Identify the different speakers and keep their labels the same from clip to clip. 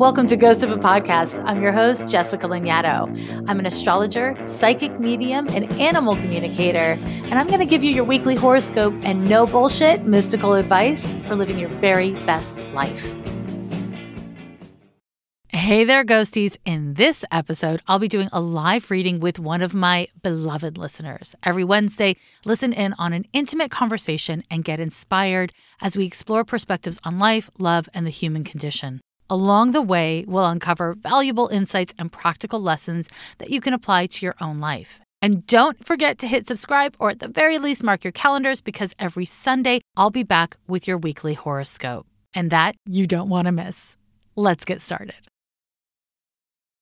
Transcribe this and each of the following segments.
Speaker 1: Welcome to Ghost of a Podcast. I'm your host, Jessica Lanyadoo. I'm an astrologer, psychic medium, and animal communicator, and I'm going to give you your weekly horoscope and no bullshit mystical advice for living your very best life. Hey there, ghosties. In this episode, I'll be doing a live reading with one of my beloved listeners. Every Wednesday, listen in on an intimate conversation and get inspired as we explore perspectives on life, love, and the human condition. Along the way, we'll uncover valuable insights and practical lessons that you can apply to your own life. And don't forget to hit subscribe or at the very least mark your calendars because every Sunday I'll be back with your weekly horoscope. And that you don't want to miss. Let's get started.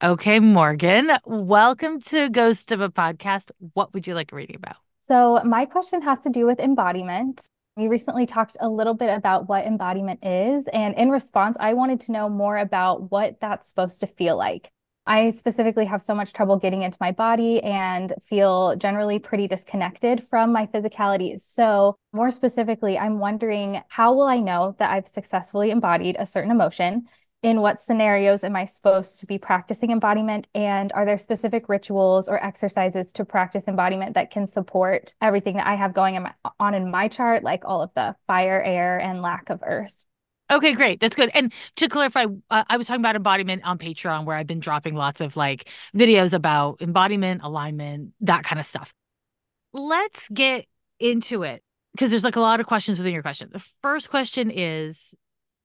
Speaker 1: Okay, Morgan, welcome to Ghost of a Podcast. What would you like reading about?
Speaker 2: So, my question has to do with embodiment. We recently talked a little bit about what embodiment is. And in response, I wanted to know more about what that's supposed to feel like. I specifically have so much trouble getting into my body and feel generally pretty disconnected from my physicality. So, more specifically, I'm wondering how will I know that I've successfully embodied a certain emotion? In what scenarios am I supposed to be practicing embodiment? And are there specific rituals or exercises to practice embodiment that can support everything that I have going on in my chart, like all of the fire, air, and lack of earth?
Speaker 1: Okay, great. That's good. And to clarify, uh, I was talking about embodiment on Patreon, where I've been dropping lots of like videos about embodiment, alignment, that kind of stuff. Let's get into it because there's like a lot of questions within your question. The first question is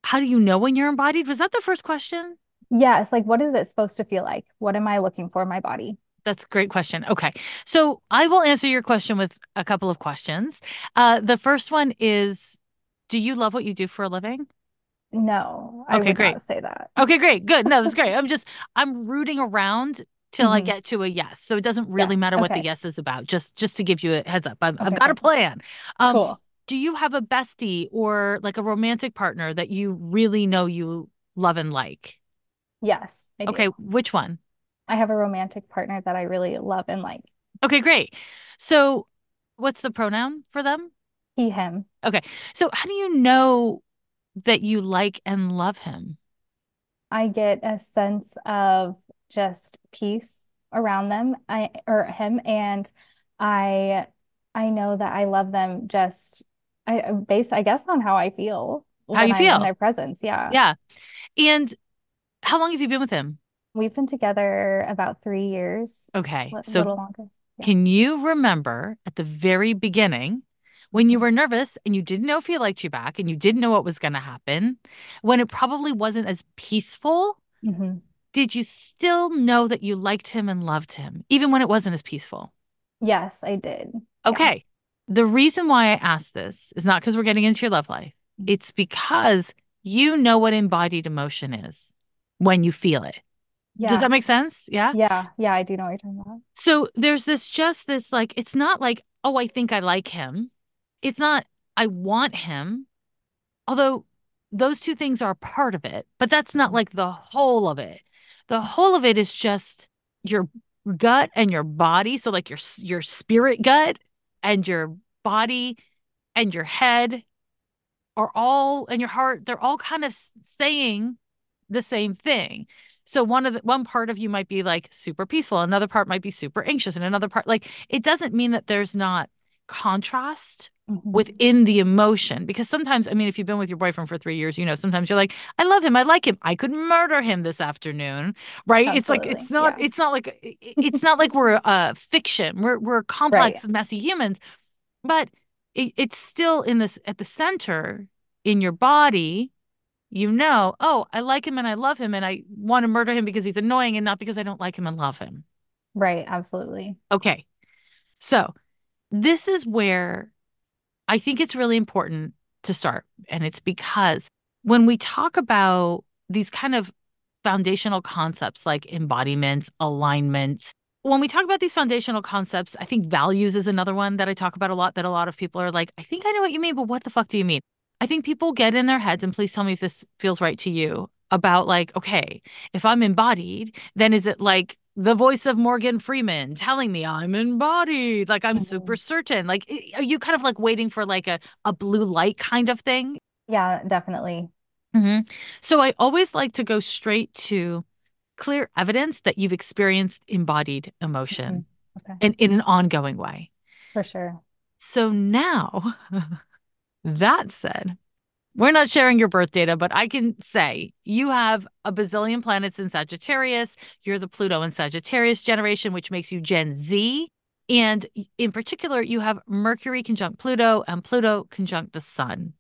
Speaker 1: how do you know when you're embodied? Was that the first question?
Speaker 2: Yes. Like, what is it supposed to feel like? What am I looking for in my body?
Speaker 1: That's a great question. Okay. So I will answer your question with a couple of questions. Uh, the first one is Do you love what you do for a living?
Speaker 2: No, I okay, great. say that.
Speaker 1: Okay, great. Good. No, that's great. I'm just, I'm rooting around till mm-hmm. I get to a yes. So it doesn't really yeah. matter what okay. the yes is about. Just, just to give you a heads up, I've, okay, I've got a plan. Um, cool do you have a bestie or like a romantic partner that you really know you love and like?
Speaker 2: Yes.
Speaker 1: Okay. Which one?
Speaker 2: I have a romantic partner that I really love and like.
Speaker 1: Okay, great. So, what's the pronoun for them?
Speaker 2: He, him.
Speaker 1: Okay. So, how do you know that you like and love him?
Speaker 2: I get a sense of just peace around them, I or him and I I know that I love them just I based, I guess, on how I feel.
Speaker 1: How you feel
Speaker 2: in their presence. Yeah.
Speaker 1: Yeah. And how long have you been with him?
Speaker 2: We've been together about three years.
Speaker 1: Okay. A so little longer. Yeah. Can you remember at the very beginning when you mm-hmm. were nervous and you didn't know if he liked you back and you didn't know what was going to happen, when it probably wasn't as peaceful? Mm-hmm. Did you still know that you liked him and loved him, even when it wasn't as peaceful?
Speaker 2: Yes, I did.
Speaker 1: Okay. The reason why I ask this is not because we're getting into your love life. Mm-hmm. It's because you know what embodied emotion is when you feel it. Yeah. Does that make sense? Yeah.
Speaker 2: Yeah. Yeah. I do know what you're talking about.
Speaker 1: So there's this just this like, it's not like, oh, I think I like him. It's not, I want him. Although those two things are part of it, but that's not like the whole of it. The whole of it is just your gut and your body. So like your, your spirit gut and your body and your head are all and your heart they're all kind of saying the same thing so one of the one part of you might be like super peaceful another part might be super anxious and another part like it doesn't mean that there's not contrast. Mm-hmm. within the emotion because sometimes i mean if you've been with your boyfriend for 3 years you know sometimes you're like i love him i like him i could murder him this afternoon right Absolutely. it's like it's not yeah. it's not like it's not like we're a fiction we're we're complex right. messy humans but it, it's still in this at the center in your body you know oh i like him and i love him and i want to murder him because he's annoying and not because i don't like him and love him
Speaker 2: right absolutely
Speaker 1: okay so this is where I think it's really important to start. And it's because when we talk about these kind of foundational concepts like embodiment, alignment, when we talk about these foundational concepts, I think values is another one that I talk about a lot that a lot of people are like, I think I know what you mean, but what the fuck do you mean? I think people get in their heads, and please tell me if this feels right to you about like, okay, if I'm embodied, then is it like the voice of Morgan Freeman telling me I'm embodied, like I'm mm-hmm. super certain. Like, are you kind of like waiting for like a, a blue light kind of thing?
Speaker 2: Yeah, definitely.
Speaker 1: hmm So I always like to go straight to clear evidence that you've experienced embodied emotion
Speaker 2: Mhm. Okay,
Speaker 1: in, in an ongoing way.
Speaker 2: for sure.
Speaker 1: So now, that said, we're not sharing your birth data, but I can say you have a bazillion planets in Sagittarius. You're the Pluto and Sagittarius generation, which makes you Gen Z. And in particular, you have Mercury conjunct Pluto and Pluto conjunct the Sun.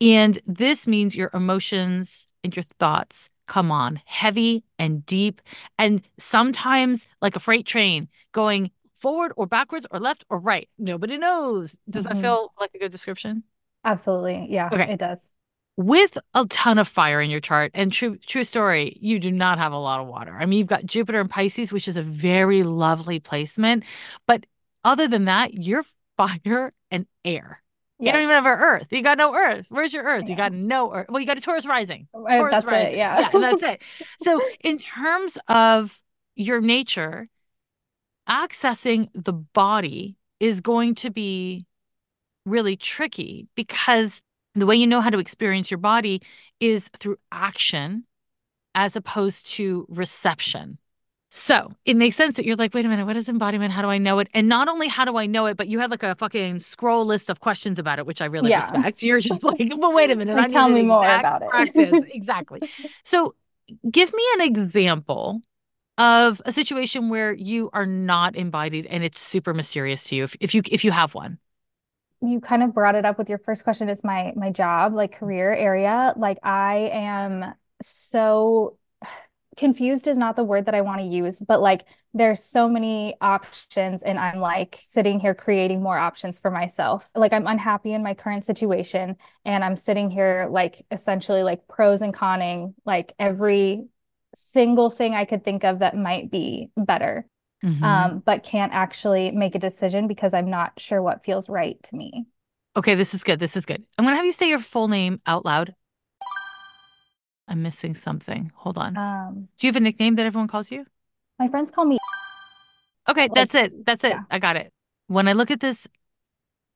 Speaker 1: And this means your emotions and your thoughts come on heavy and deep, and sometimes like a freight train going forward or backwards or left or right. Nobody knows. Does that
Speaker 2: Mhm.
Speaker 1: feel like a good description?
Speaker 2: Absolutely. Yeah,
Speaker 1: Okay.
Speaker 2: it does.
Speaker 1: With a ton of fire in your chart and true true story you do not have a lot of water. I mean you've got jupiter and pisces which is a very lovely placement but other than that you're fire and air. You don't even have an earth. You got no earth. Where's your earth? You got no earth. Well you got a taurus rising.
Speaker 2: Uh,
Speaker 1: taurus
Speaker 2: That's it.
Speaker 1: rising.
Speaker 2: Yeah.
Speaker 1: yeah and that's it. So in terms of your nature accessing the body is going to be really tricky because the way you know how to experience your body is through action as opposed to reception. So it makes sense that you're like, wait a minute, what is embodiment? How do I know it? And not only how do I know it, but you had like a fucking scroll list of questions about it, which I really
Speaker 2: Yeah.
Speaker 1: respect. You're just like, but wait a minute,
Speaker 2: Like,
Speaker 1: I
Speaker 2: tell me more about it.
Speaker 1: practice. Exactly. So give me an example of a situation where you are not embodied and it's super mysterious to you if, if you if you have one.
Speaker 2: You kind of brought it up with your first question is my my job like mm-hmm. career area. Like I am so confused is not the word that I want to use but like there's so many options and I'm like sitting here creating more options for myself. Like I'm unhappy in my current situation and I'm sitting here like essentially like pros and conning like every single thing I could think of that might be better
Speaker 1: Mhm.
Speaker 2: um, but can't actually make a decision because I'm not sure what feels right to me.
Speaker 1: Okay, this is good. This is good. I'm gonna have you say your full name out loud. I'm missing something. Hold on.
Speaker 2: Um,
Speaker 1: Do you have a nickname that everyone calls you?
Speaker 2: my friends call me,
Speaker 1: Okay,
Speaker 2: like,
Speaker 1: that's it. That's it.
Speaker 2: yeah.
Speaker 1: I got it. When I look at this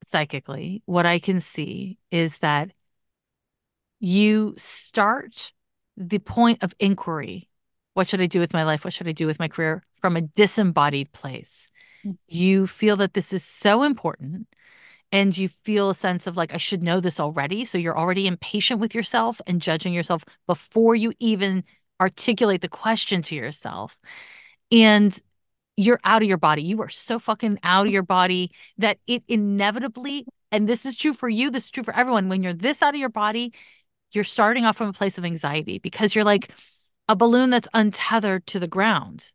Speaker 1: psychically, what I can see is that you start the point of inquiry. What should I do with my life? What should I do with my career from a disembodied place?
Speaker 2: Mm.
Speaker 1: You feel that this is so important and you feel a sense of like, I should know this already. So you're already impatient with yourself and judging yourself before you even articulate the question to yourself. And you're out of your body. You are so fucking out of your body that it inevitably, and this is true for you, this is true for everyone. When you're this out of your body, you're starting off from a place of anxiety because you're like a balloon that's untethered to the ground.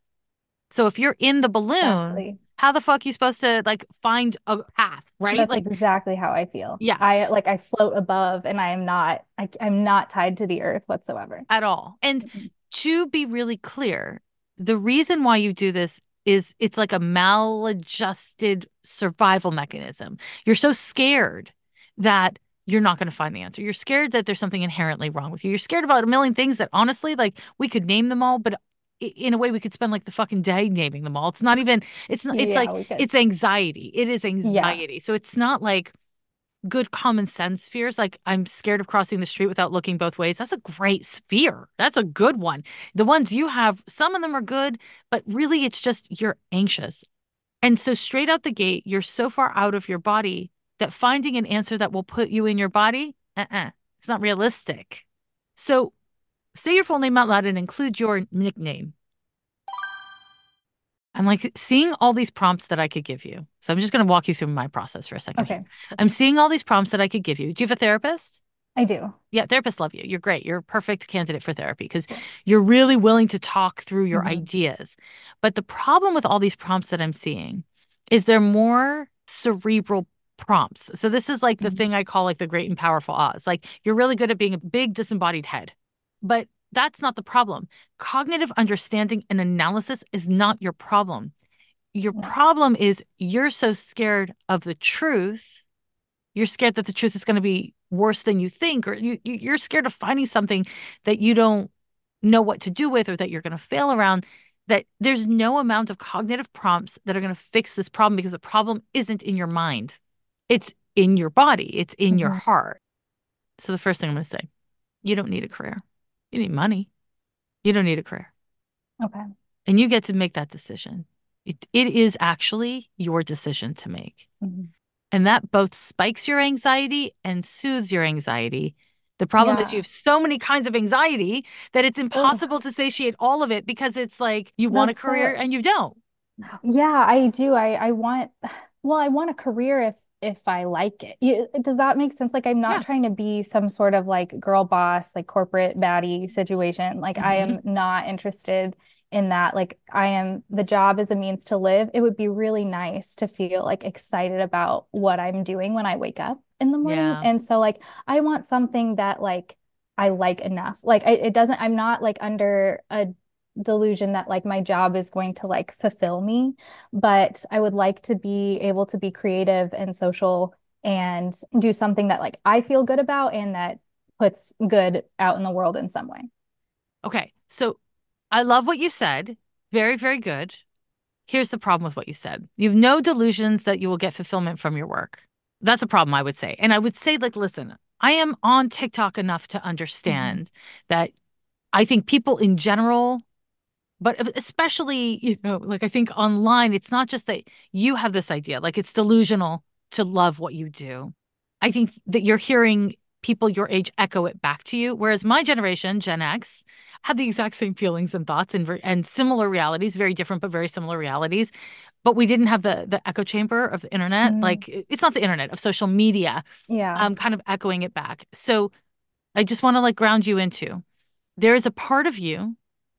Speaker 1: So if you're in the balloon,
Speaker 2: Exactly.
Speaker 1: how the fuck are you supposed to like find a path, right?
Speaker 2: That's
Speaker 1: Like,
Speaker 2: exactly how I feel.
Speaker 1: Yeah.
Speaker 2: I like I float above and I am not I, I'm not tied to the earth whatsoever.
Speaker 1: at all. And
Speaker 2: Mhm.
Speaker 1: to be really clear, the reason why you do this is it's like a maladjusted survival mechanism. You're so scared that you're not going to find the answer. You're scared that there's something inherently wrong with you. You're scared about a million things that honestly, like we could name them all, but in a way we could spend like the fucking day naming them all. It's not even it's not it's
Speaker 2: Yeah,
Speaker 1: like it's anxiety. It is anxiety. So it's not like good common sense fears like I'm scared of crossing the street without looking both ways. That's a great fear. That's a good one. The ones you have, some of them are good, but really it's just you're anxious. And so straight out the gate, you're so far out of your body that finding an answer that will put you in your body, uh-uh, it's not realistic. So say your full name out loud and include your nickname. I'm like seeing all these prompts that I could give you. So I'm just going to walk you through my process for a second.
Speaker 2: Okay.
Speaker 1: I'm seeing all these prompts that I could give you. Do you have a therapist?
Speaker 2: I do.
Speaker 1: Yeah, therapists love you. You're great. You're a perfect candidate for therapy because you're really willing to talk through your
Speaker 2: Mhm.
Speaker 1: ideas. But the problem with all these prompts that I'm seeing is they're more cerebral prompts. So this is like the
Speaker 2: Mhm.
Speaker 1: thing I call like the great and powerful Oz. Like you're really good at being a big disembodied head. But that's not the problem. Cognitive understanding and analysis is not your problem. Your problem is you're so scared of the truth. You're scared that the truth is going to be worse than you think, or you, you you're scared of finding something that you don't know what to do with, or that you're going to fail around. That there's no amount of cognitive prompts that are going to fix this problem because the problem isn't in your mind, it's in your body, it's in your
Speaker 2: Mhm.
Speaker 1: heart. So the first thing I'm going to say, You don't need a career. You need money. You don't need a career.
Speaker 2: Okay.
Speaker 1: And you get to make that decision. It, it is actually your decision to make.
Speaker 2: Mm-hmm.
Speaker 1: And that both spikes your anxiety and soothes your anxiety. The problem is you have so many kinds of anxiety that it's impossible to satiate all of it because it's like you want a
Speaker 2: That's so-
Speaker 1: career and you don't.
Speaker 2: Yeah, I do. I I want well, I want a career if if I like it. You, does that make sense? Like I'm not
Speaker 1: Yeah.
Speaker 2: trying to be some sort of like girl boss, like corporate baddie situation. Like I am mm-hmm. not interested in that. Like I am the job is a means to live. It would be really nice to feel like excited about what I'm doing when I wake up in the morning.
Speaker 1: Yeah.
Speaker 2: And so like I want something that like I like enough. Like I, it doesn't, I'm not like under a delusion that like my job is going to like fulfill me, but I would like to be able to be creative and social and do something that like I feel good about and that puts good out in the world in some way.
Speaker 1: Okay. So I love what you said. Very, very good. Here's the problem with what you said. You have no delusions that you will get fulfillment from your work. That's a problem, I would say. And I would say, like, listen, I am on TikTok enough to mm-hmm. understand that I think people in general, but especially, you know, like I think online, it's not just that you have this idea, like it's delusional to love what you do. I think that you're hearing people your age echo it back to you. Whereas my generation, Gen X, had the exact same feelings and thoughts and and similar realities, very different but very similar realities. But we didn't have the the echo chamber of the internet.
Speaker 2: Mm.
Speaker 1: Like it's not the internet of social media,
Speaker 2: Yeah.
Speaker 1: um, kind of echoing it back. So I just want to like ground you into there is a part of you,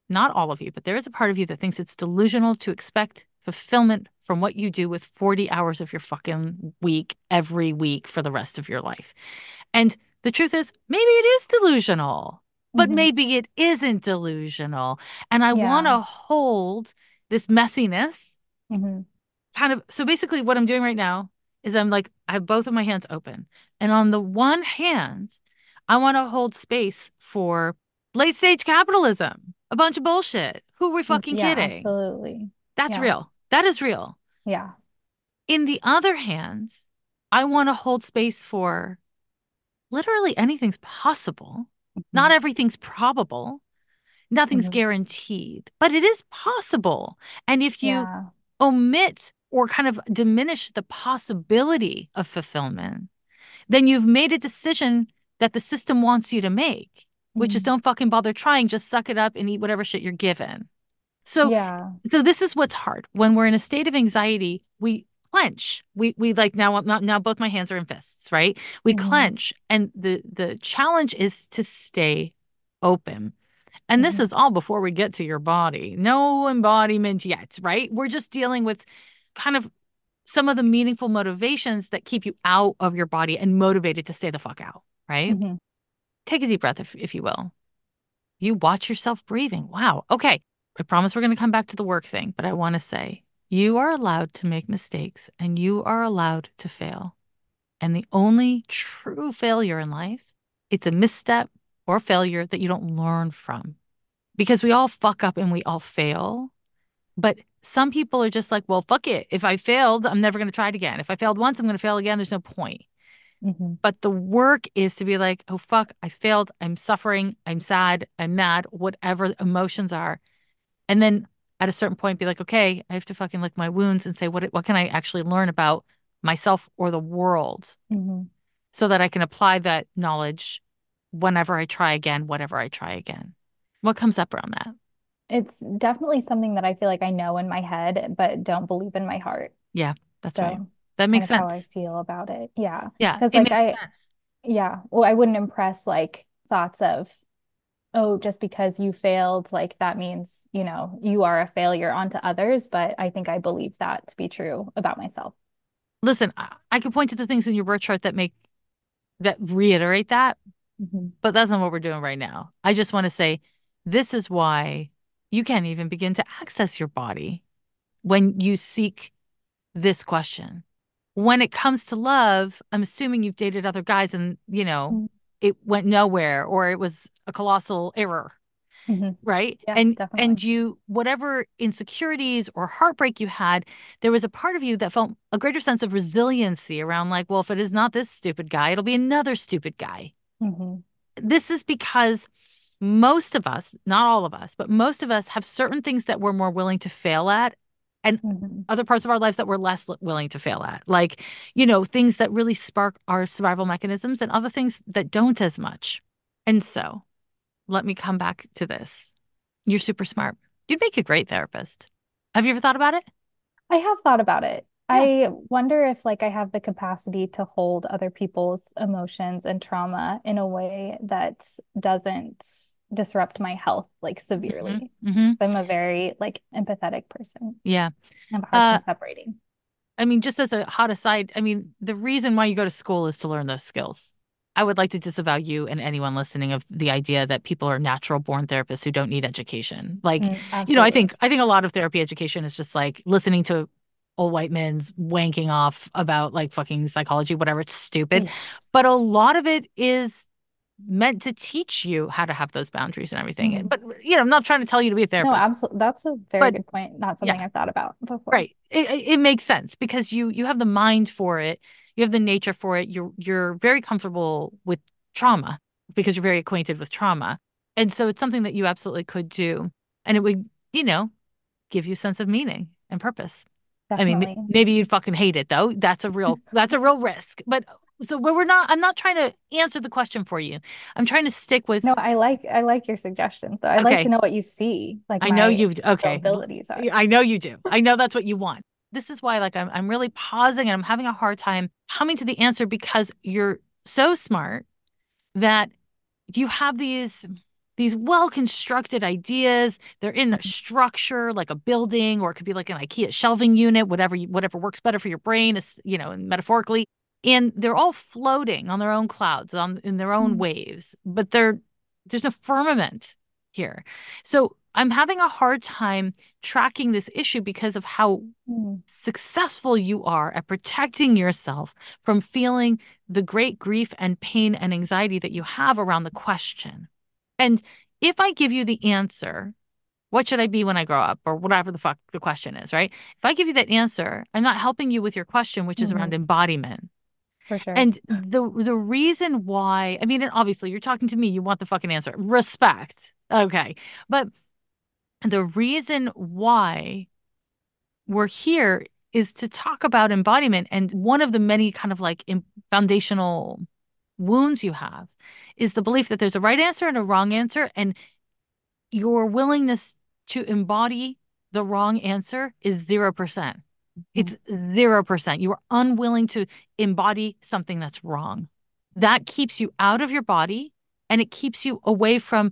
Speaker 1: not all of you, but there is a part of you that thinks it's delusional to expect fulfillment from what you do with 40 hours of your fucking week every week for the rest of your life. And the truth is, maybe it is delusional, but
Speaker 2: Mhm.
Speaker 1: maybe it isn't delusional. And I
Speaker 2: Yeah.
Speaker 1: want to hold this messiness
Speaker 2: Mhm.
Speaker 1: kind of so basically what I'm doing right now is I'm like I have both of my hands open. And on the one hand, I want to hold space for late stage capitalism, a bunch of bullshit. Who are we fucking
Speaker 2: Yeah,
Speaker 1: kidding?
Speaker 2: absolutely.
Speaker 1: That's
Speaker 2: Yeah.
Speaker 1: real. That is real.
Speaker 2: Yeah.
Speaker 1: In the other hand, I want to hold space for literally anything's possible. Not everything's probable. Nothing's
Speaker 2: Mhm.
Speaker 1: guaranteed, but it is possible. And if you
Speaker 2: Yeah.
Speaker 1: omit or kind of diminish the possibility of fulfillment, then you've made a decision that the system wants you to make, which is
Speaker 2: Mhm.
Speaker 1: don't fucking bother trying, just suck it up and eat whatever shit you're given. So
Speaker 2: Yeah.
Speaker 1: so this is what's hard. When we're in a state of anxiety, we clench. We we like now now, now both my hands are in fists, right? We
Speaker 2: Mhm.
Speaker 1: clench and the the challenge is to stay open. And this
Speaker 2: Mhm.
Speaker 1: is all before we get to your body. No embodiment yet, right? We're just dealing with kind of some of the meaningful motivations that keep you out of your body and motivated to stay the fuck out, right?
Speaker 2: Mhm.
Speaker 1: Take a deep breath, if, if you will. You watch yourself breathing. Wow. Okay. I promise we're going to come back to the work thing, but I want to say you are allowed to make mistakes and you are allowed to fail. And the only true failure in life, it's a misstep or failure that you don't learn from. Because we all fuck up and we all fail. But some people are just like, well, fuck it. If I failed, I'm never going to try it again. If I failed once, I'm going to fail again. There's no point.
Speaker 2: Mhm.
Speaker 1: But the work is to be like, oh, fuck, I failed. I'm suffering. I'm sad. I'm mad, whatever emotions are. And then at a certain point, be like, okay, I have to fucking lick my wounds and say, what, what can I actually learn about myself or the world
Speaker 2: Mhm.
Speaker 1: so that I can apply that knowledge whenever I try again, whatever I try again? What comes up around that?
Speaker 2: It's definitely something that I feel like I know in my head, but don't believe in my heart.
Speaker 1: Yeah, that's
Speaker 2: So
Speaker 1: right. That makes
Speaker 2: sense. how I feel about it. Yeah.
Speaker 1: Yeah. Because
Speaker 2: like, I-
Speaker 1: sense.
Speaker 2: Yeah. Well, I wouldn't impress like thoughts of, oh, just because you failed, like that means, you know, you are a failure onto others. But I think I believe that to be true about myself.
Speaker 1: Listen, I, I could point to the things in your birth chart that make that reiterate that,
Speaker 2: Mhm.
Speaker 1: but that's not what we're doing right now. I just want to say this is why you can't even begin to access your body when you seek this question. When it comes to love, I'm assuming you've dated other guys and, you know,
Speaker 2: Mm.
Speaker 1: it went nowhere or it was a colossal error,
Speaker 2: Mhm.
Speaker 1: right?
Speaker 2: Yeah,
Speaker 1: and and you whatever insecurities or heartbreak you had, there was a part of you that felt a greater sense of resiliency around like, well, if it is not this stupid guy, it'll be another stupid guy.
Speaker 2: Mhm.
Speaker 1: this is because most of us, not all of us, but most of us have certain things that we're more willing to fail at and mm-hmm. other parts of our lives that we're less willing to fail at. Like, you know, things that really spark our survival mechanisms and other things that don't as much. And so let me come back to this. You're super smart. You'd make a great therapist. Have you ever thought about it?
Speaker 2: I have thought about it. Yeah. I wonder if like I have the capacity to hold other people's emotions and trauma in a way that doesn't disrupt my health like severely. Mm-hmm. Mm-hmm. I'm a very like empathetic person.
Speaker 1: Yeah.
Speaker 2: I'm hard uh, separating.
Speaker 1: I mean, just as a hot aside, I mean, the reason why you go to school is to learn those skills. I would like to disavow you and anyone listening of the idea that people are natural born therapists who don't need education. Like, mm, you know, I think I think a lot of therapy education is just like listening to old white men's wanking off about like fucking psychology, whatever. It's stupid. Yeah. But a lot of it is meant to teach you how to have those boundaries and everything. Mm-hmm. But you know, I'm not trying to tell you to be a therapist.
Speaker 2: No, absolutely. That's a very but, good point. Not something yeah. I've thought about before.
Speaker 1: Right. It, it makes sense because you you have the mind for it. You have the nature for it. You're you're very comfortable with trauma because you're very acquainted with trauma. And so it's something that you absolutely could do. And it would, you know, give you a sense of meaning and purpose. Definitely. I mean, maybe you'd fucking hate it though. That's a real that's a real risk. But so we're not i'm not trying to answer the question for you. I'm trying to stick with
Speaker 2: no i like i like your suggestions though i okay. like to know what you see like
Speaker 1: i know you okay. abilities are. i know you do. I know that's what you want. This is why like I'm, I'm really pausing and i'm having a hard time coming to the answer because you're so smart that you have these these well constructed ideas. They're in a mm-hmm. structure like a building or it could be like an ikea shelving unit whatever you, whatever works better for your brain Is you know metaphorically and they're all floating on their own clouds on in their own mm. waves but they're there's no firmament here so i'm having a hard time tracking this issue because of how mm. successful you are at protecting yourself from feeling the great grief and pain and anxiety that you have around the question and if i give you the answer what should I be when I grow up or whatever the fuck the question is, right? If I give you that answer, I'm not helping you with your question, which is mm-hmm. around embodiment.
Speaker 2: For sure.
Speaker 1: And the the reason why, I mean, obviously you're talking to me, you want the fucking answer. Respect. Okay. But the reason why we're here is to talk about embodiment and one of the many kind of like foundational wounds you have is the belief that there's a right answer and a wrong answer and your willingness to embody the wrong answer is 0%. It's 0%. You are unwilling to embody something that's wrong. That keeps you out of your body and it keeps you away from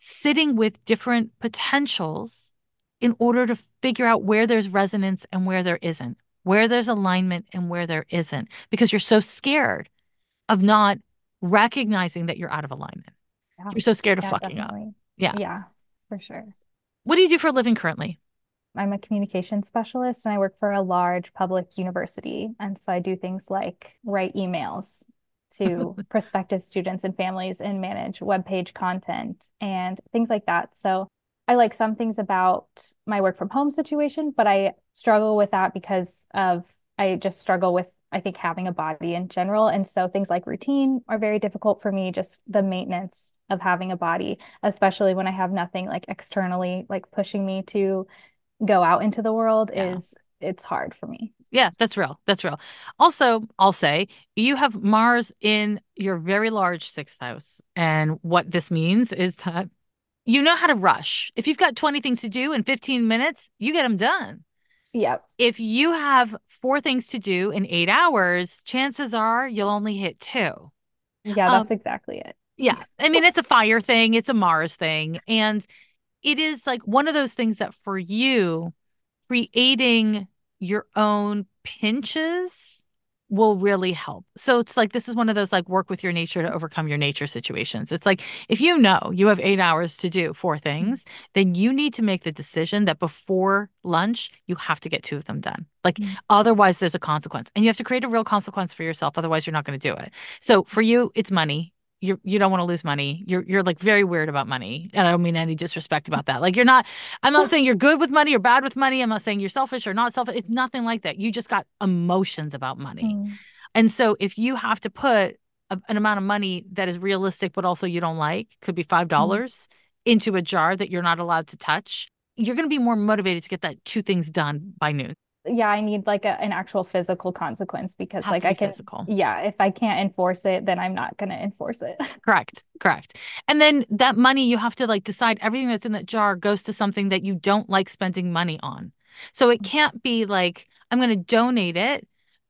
Speaker 1: sitting with different potentials in order to figure out where there's resonance and where there isn't, where there's alignment and where there isn't, because you're so scared of not recognizing that you're out of alignment. Yeah. You're so scared of yeah, fucking definitely. up. Yeah.
Speaker 2: Yeah, for sure.
Speaker 1: What do you do for a living currently?
Speaker 2: I'm a communication specialist and I work for a large public university. And so I do things like write emails to prospective students and families and manage web page content and things like that. So I like some things about my work from home situation, but I struggle with that because of I just struggle with I think having a body in general. And so things like routine are very difficult for me, just the maintenance of having a body, especially when I have nothing like externally like pushing me to go out into the world yeah. is it's hard for me.
Speaker 1: Yeah, that's real. That's real. Also, I'll say you have Mars in your very large sixth house. And what this means is that you know how to rush. If you've got 20 things to do in 15 minutes, you get them done.
Speaker 2: Yep.
Speaker 1: If you have four things to do in eight hours, chances are you'll only hit two.
Speaker 2: Yeah, that's um, exactly it.
Speaker 1: Yeah. I mean, it's a fire thing, it's a Mars thing. And it is like one of those things that for you, creating your own pinches will really help. So it's like this is one of those like work with your nature to overcome your nature situations. It's like if you know you have 8 hours to do four things, then you need to make the decision that before lunch you have to get two of them done. Like mm-hmm. otherwise there's a consequence. And you have to create a real consequence for yourself otherwise you're not going to do it. So for you it's money you you don't want to lose money. You're you're like very weird about money. And I don't mean any disrespect about that. Like you're not I'm not saying you're good with money or bad with money. I'm not saying you're selfish or not selfish. It's nothing like that. You just got emotions about money. Mm. And so if you have to put a, an amount of money that is realistic, but also you don't like, could be $5 mm-hmm. into a jar that you're not allowed to touch, you're going to be more motivated to get that two things done by noon
Speaker 2: yeah, I need like a, an actual physical consequence because like I can physical. yeah, if I can't enforce it, then I'm not going to enforce it.
Speaker 1: Correct. Correct. And then that money you have to like decide everything that's in that jar goes to something that you don't like spending money on. So it mm-hmm. can't be like I'm going to donate it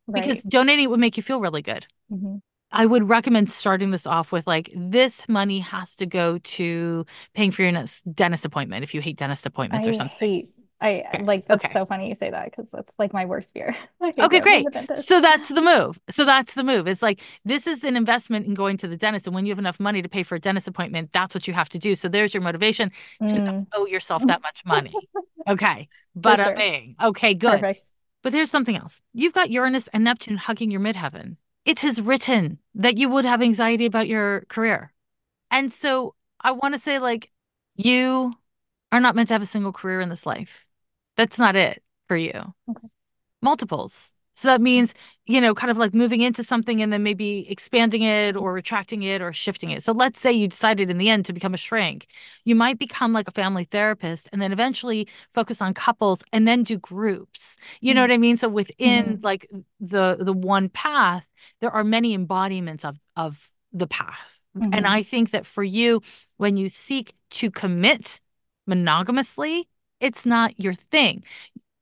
Speaker 1: right. because donating it would make you feel really good. Mm-hmm. I would recommend starting this off with like this money has to go to paying for your dentist appointment if you hate dentist appointments
Speaker 2: I
Speaker 1: or something.
Speaker 2: I okay. like that's okay. so funny you say that because that's like my worst fear.
Speaker 1: okay, great. So that's the move. So that's the move. It's like this is an investment in going to the dentist. And when you have enough money to pay for a dentist appointment, that's what you have to do. So there's your motivation mm. to not owe yourself that much money. Okay. But sure. Okay, good. Perfect. But there's something else. You've got Uranus and Neptune hugging your midheaven. It is written that you would have anxiety about your career. And so I want to say, like, you are not meant to have a single career in this life that's not it for you. Okay. Multiples. So that means, you know, kind of like moving into something and then maybe expanding it or retracting it or shifting it. So let's say you decided in the end to become a shrink. You might become like a family therapist and then eventually focus on couples and then do groups. You mm-hmm. know what I mean? So within mm-hmm. like the the one path, there are many embodiments of of the path. Mm-hmm. And I think that for you when you seek to commit monogamously, it's not your thing.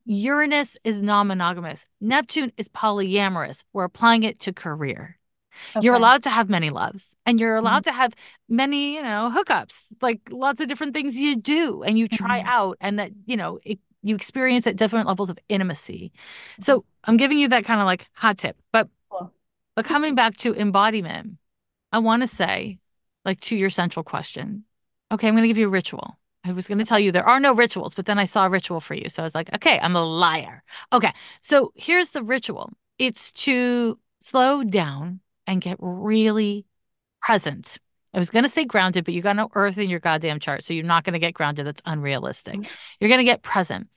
Speaker 1: Uranus is non monogamous, Neptune is polyamorous. We're applying it to career. Okay. You're allowed to have many loves and you're allowed mm-hmm. to have many, you know, hookups, like lots of different things you do and you try mm-hmm. out and that, you know, it, you experience at different levels of intimacy. Mm-hmm. So I'm giving you that kind of like hot tip. But cool. but coming back to embodiment, I want to say, like to your central question, okay, I'm going to give you a ritual. I was going to tell you there are no rituals, but then I saw a ritual for you. So I was like, okay, I'm a liar. Okay. So here's the ritual it's to slow down and get really present. I was going to say grounded, but you got no earth in your goddamn chart. So you're not going to get grounded. That's unrealistic. Mm-hmm. You're going to get present.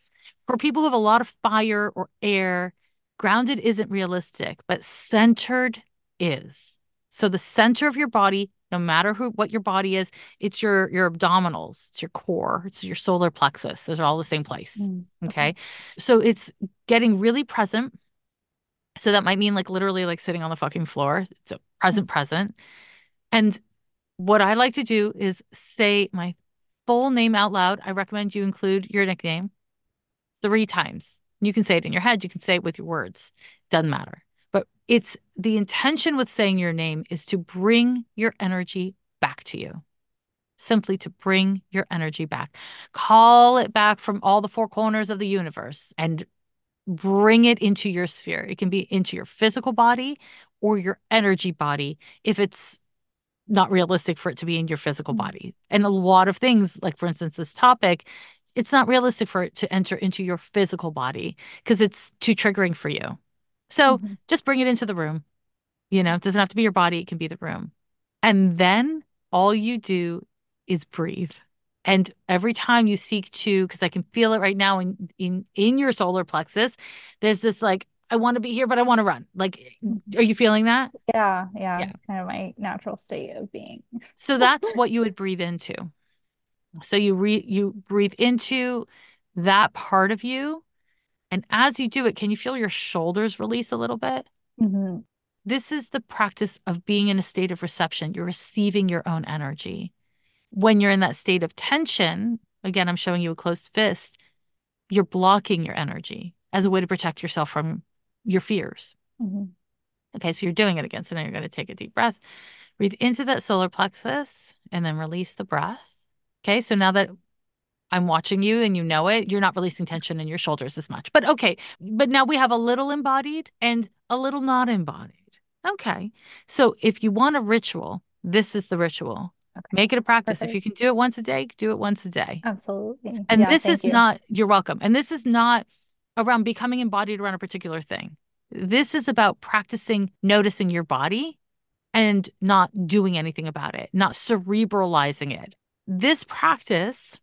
Speaker 1: For people who have a lot of fire or air, grounded isn't realistic, but centered is. So the center of your body no matter who what your body is it's your your abdominals it's your core it's your solar plexus those are all the same place mm, okay. okay? So it's getting really present. So that might mean like literally like sitting on the fucking floor it's a present mm. present. And what i like to do is say my full name out loud. I recommend you include your nickname three times. You can say it in your head you can say it with your words doesn't matter it's the intention with saying your name is to bring your energy back to you. Simply to bring your energy back. Call it back from all the four corners of the universe and bring it into your sphere. It can be into your physical body or your energy body if it's not realistic for it to be in your physical mm-hmm. body. And a lot of things, like for instance, this topic, it's not realistic for it to enter into your physical body because it's too triggering for you. So mm-hmm. just bring it into the room. You know, it doesn't have to be your body, it can be the room. And then all you do is breathe. And every time you seek to, because I can feel it right now in in in your solar plexus, there's this like, I want to be here, but I want to run. Like, are you feeling that?
Speaker 2: Yeah, yeah. yeah. It's kind of my natural state of being.
Speaker 1: so that's what you would breathe into. So you re you breathe into that part of you and as you do it, can you feel your shoulders release a little bit? Mm-hmm. This is the practice of being in a state of reception. You're receiving your own energy. When you're in that state of tension, again, I'm showing you a closed fist, you're blocking your energy as a way to protect yourself from your fears. Mm-hmm. Okay, so you're doing it again. So now you're going to take a deep breath, breathe into that solar plexus, and then release the breath. Okay, so now that I'm watching you and you know it, you're not releasing tension in your shoulders as much. But okay, but now we have a little embodied and a little not embodied. Okay. So if you want a ritual, this is the ritual. Okay. Make it a practice. Perfect. If you can do it once a day, do it once a day.
Speaker 2: Absolutely.
Speaker 1: And yeah, this is you. not, you're welcome. And this is not around becoming embodied around a particular thing. This is about practicing noticing your body and not doing anything about it, not cerebralizing it. This practice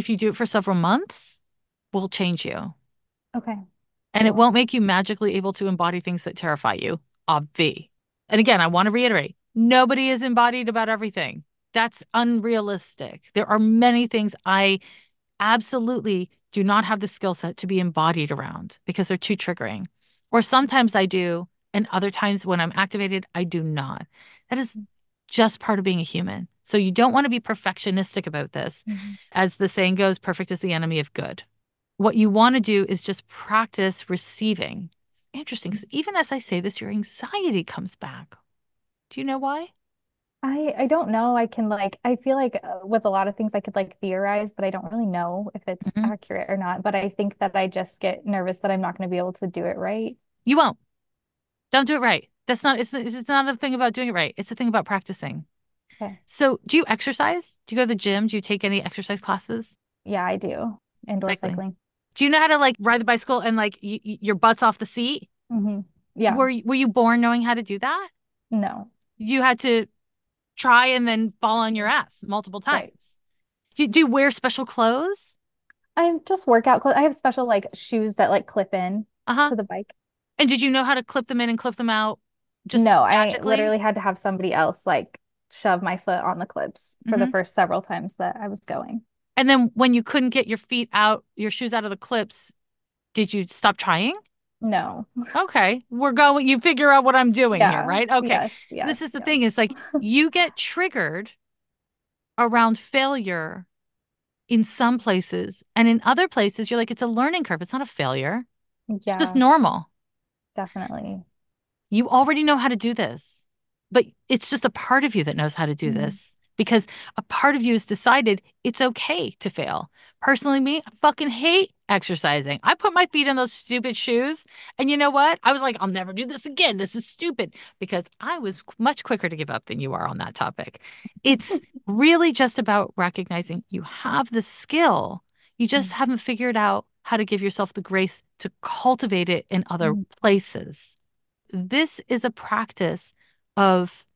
Speaker 1: if you do it for several months, will change you.
Speaker 2: Okay.
Speaker 1: And it won't make you magically able to embody things that terrify you. Obvi. And again, I want to reiterate Nobody is embodied about everything. That's unrealistic. There are many things I absolutely do not have the skill set to be embodied around because they're too triggering. Or sometimes I do, and other times when I'm activated, I do not. That is just part of being a human. So you don't want to be perfectionistic about this. Mm-hmm. As the saying goes, perfect is the enemy of good. What you want to do is just practice receiving. It's interesting because even as I say this, your anxiety comes back. Do you know why?
Speaker 2: I I don't know. I can like I feel like uh, with a lot of things I could like theorize, but I don't really know if it's mm-hmm. accurate or not. But I think that I just get nervous that I'm not going to be able to do it right.
Speaker 1: You won't. Don't do it right. That's not it's it's not a thing about doing it right. It's a thing about practicing. Okay. So, do you exercise? Do you go to the gym? Do you take any exercise classes?
Speaker 2: Yeah, I do. Indoor cycling. cycling.
Speaker 1: Do you know how to like ride the bicycle and like y- y- your butt's off the seat?
Speaker 2: Mm-hmm. Yeah.
Speaker 1: Were Were you born knowing how to do that?
Speaker 2: No.
Speaker 1: You had to try and then fall on your ass multiple times. Right. You, do you wear special clothes?
Speaker 2: I just workout clothes. I have special like shoes that like clip in uh-huh. to the bike.
Speaker 1: And did you know how to clip them in and clip them out?
Speaker 2: Just no, magically? I literally had to have somebody else like shove my foot on the clips for mm-hmm. the first several times that I was going.
Speaker 1: And then when you couldn't get your feet out, your shoes out of the clips, did you stop trying?
Speaker 2: No.
Speaker 1: Okay. We're going, you figure out what I'm doing yeah. here, right? Okay. Yes, yes, this is the yes. thing is like you get triggered around failure in some places. And in other places, you're like, it's a learning curve. It's not a failure. Yeah. It's just normal.
Speaker 2: Definitely.
Speaker 1: You already know how to do this, but it's just a part of you that knows how to do mm-hmm. this because a part of you has decided it's okay to fail. Personally, me, I fucking hate exercising. I put my feet in those stupid shoes. And you know what? I was like, I'll never do this again. This is stupid because I was much quicker to give up than you are on that topic. It's really just about recognizing you have the skill. You just mm-hmm. haven't figured out how to give yourself the grace to cultivate it in other mm-hmm. places. This is a practice of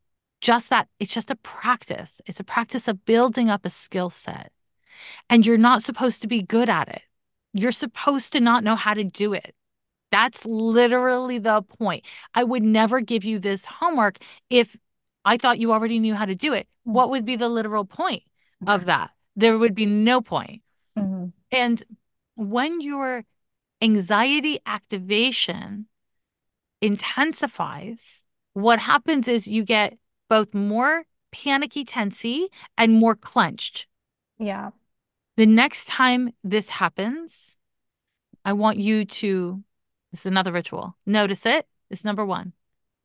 Speaker 1: just that. It's just a practice. It's a practice of building up a skill set. And you're not supposed to be good at it. You're supposed to not know how to do it. That's literally the point. I would never give you this homework if I thought you already knew how to do it. Mm-hmm. What would be the literal point of that? There would be no point. Mm-hmm. And when your anxiety activation intensifies, what happens is you get both more panicky tensy and more clenched.
Speaker 2: Yeah.
Speaker 1: The next time this happens, I want you to, this is another ritual. Notice it. It's number one.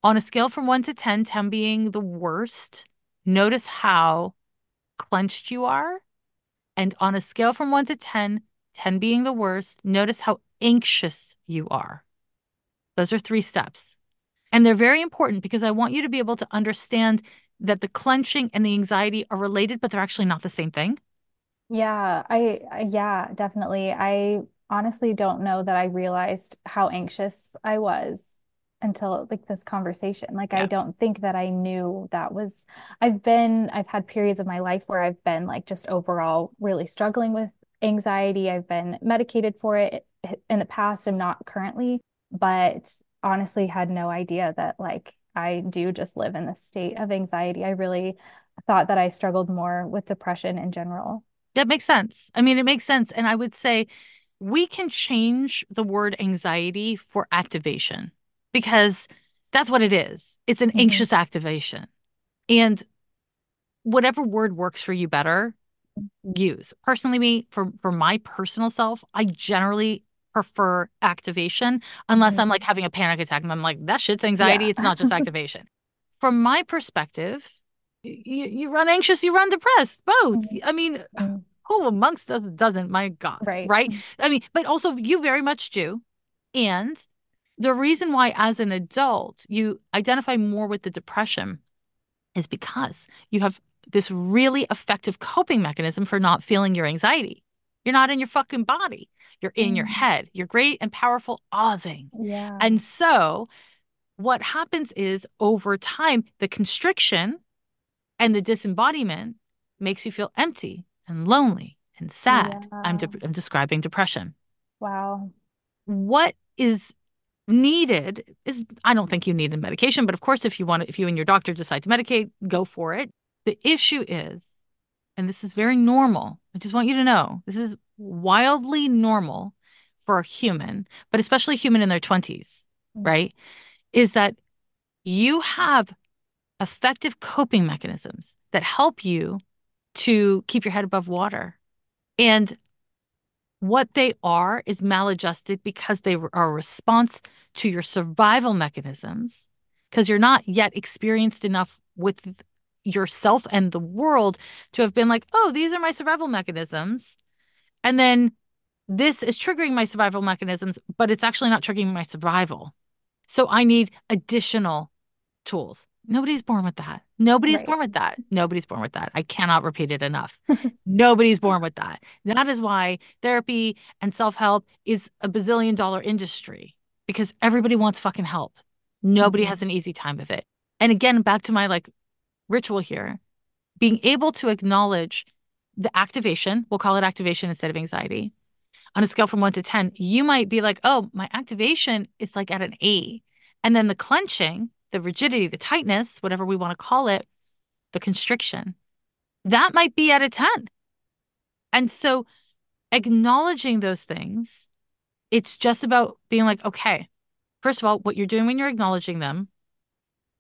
Speaker 1: On a scale from one to 10, 10 being the worst, notice how clenched you are. And on a scale from one to 10, 10 being the worst, notice how anxious you are. Those are three steps. And they're very important because I want you to be able to understand that the clenching and the anxiety are related, but they're actually not the same thing.
Speaker 2: Yeah, I, yeah, definitely. I honestly don't know that I realized how anxious I was until like this conversation. Like yeah. I don't think that I knew that was I've been I've had periods of my life where I've been like just overall really struggling with anxiety. I've been medicated for it in the past. I'm not currently, but honestly had no idea that like I do just live in this state of anxiety. I really thought that I struggled more with depression in general.
Speaker 1: That makes sense. I mean, it makes sense. And I would say we can change the word anxiety for activation because that's what it is. It's an mm-hmm. anxious activation. And whatever word works for you better, use. Personally, me, for for my personal self, I generally prefer activation unless mm-hmm. I'm like having a panic attack and I'm like, that shit's anxiety. Yeah. It's not just activation. From my perspective, you, you run anxious, you run depressed, both. Mm-hmm. I mean, mm-hmm. who amongst us doesn't? My God.
Speaker 2: Right.
Speaker 1: Right. I mean, but also you very much do. And the reason why, as an adult, you identify more with the depression is because you have this really effective coping mechanism for not feeling your anxiety. You're not in your fucking body. You're in mm. your head. You're great and powerful Ozing.
Speaker 2: Yeah.
Speaker 1: And so what happens is over time, the constriction and the disembodiment makes you feel empty and lonely and sad. Yeah. I'm, de- I'm describing depression.
Speaker 2: Wow.
Speaker 1: What is needed is I don't think you need a medication, but of course, if you want if you and your doctor decide to medicate, go for it. The issue is, and this is very normal. I just want you to know this is wildly normal for a human, but especially human in their 20s, mm. right? Is that you have effective coping mechanisms that help you to keep your head above water. And what they are is maladjusted because they are a response to your survival mechanisms, because you're not yet experienced enough with yourself and the world to have been like, oh, these are my survival mechanisms. And then this is triggering my survival mechanisms, but it's actually not triggering my survival. So I need additional tools. Nobody's born with that. Nobody's right. born with that. Nobody's born with that. I cannot repeat it enough. Nobody's born with that. That is why therapy and self help is a bazillion dollar industry because everybody wants fucking help. Nobody mm-hmm. has an easy time of it. And again, back to my like ritual here, being able to acknowledge the activation, we'll call it activation instead of anxiety. On a scale from one to 10, you might be like, oh, my activation is like at an A. And then the clenching, the rigidity, the tightness, whatever we want to call it, the constriction, that might be at a 10. And so acknowledging those things, it's just about being like, okay, first of all, what you're doing when you're acknowledging them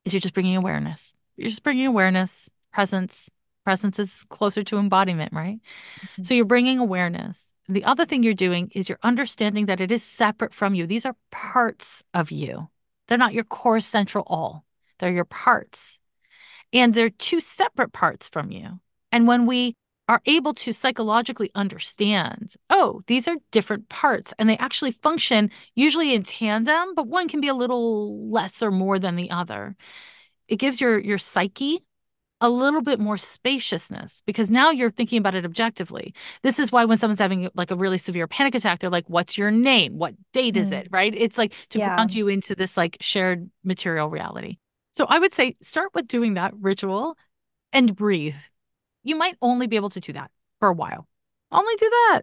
Speaker 1: is you're just bringing awareness. You're just bringing awareness, presence. Presence is closer to embodiment, right? Mm-hmm. So you're bringing awareness. The other thing you're doing is you're understanding that it is separate from you. These are parts of you. They're not your core central all, they're your parts. And they're two separate parts from you. And when we are able to psychologically understand, oh, these are different parts and they actually function usually in tandem, but one can be a little less or more than the other. It gives your your psyche a little bit more spaciousness because now you're thinking about it objectively. This is why when someone's having like a really severe panic attack, they're like, What's your name? What date is it? Mm. Right. It's like to yeah. ground you into this like shared material reality. So I would say start with doing that ritual and breathe. You might only be able to do that for a while. Only do that.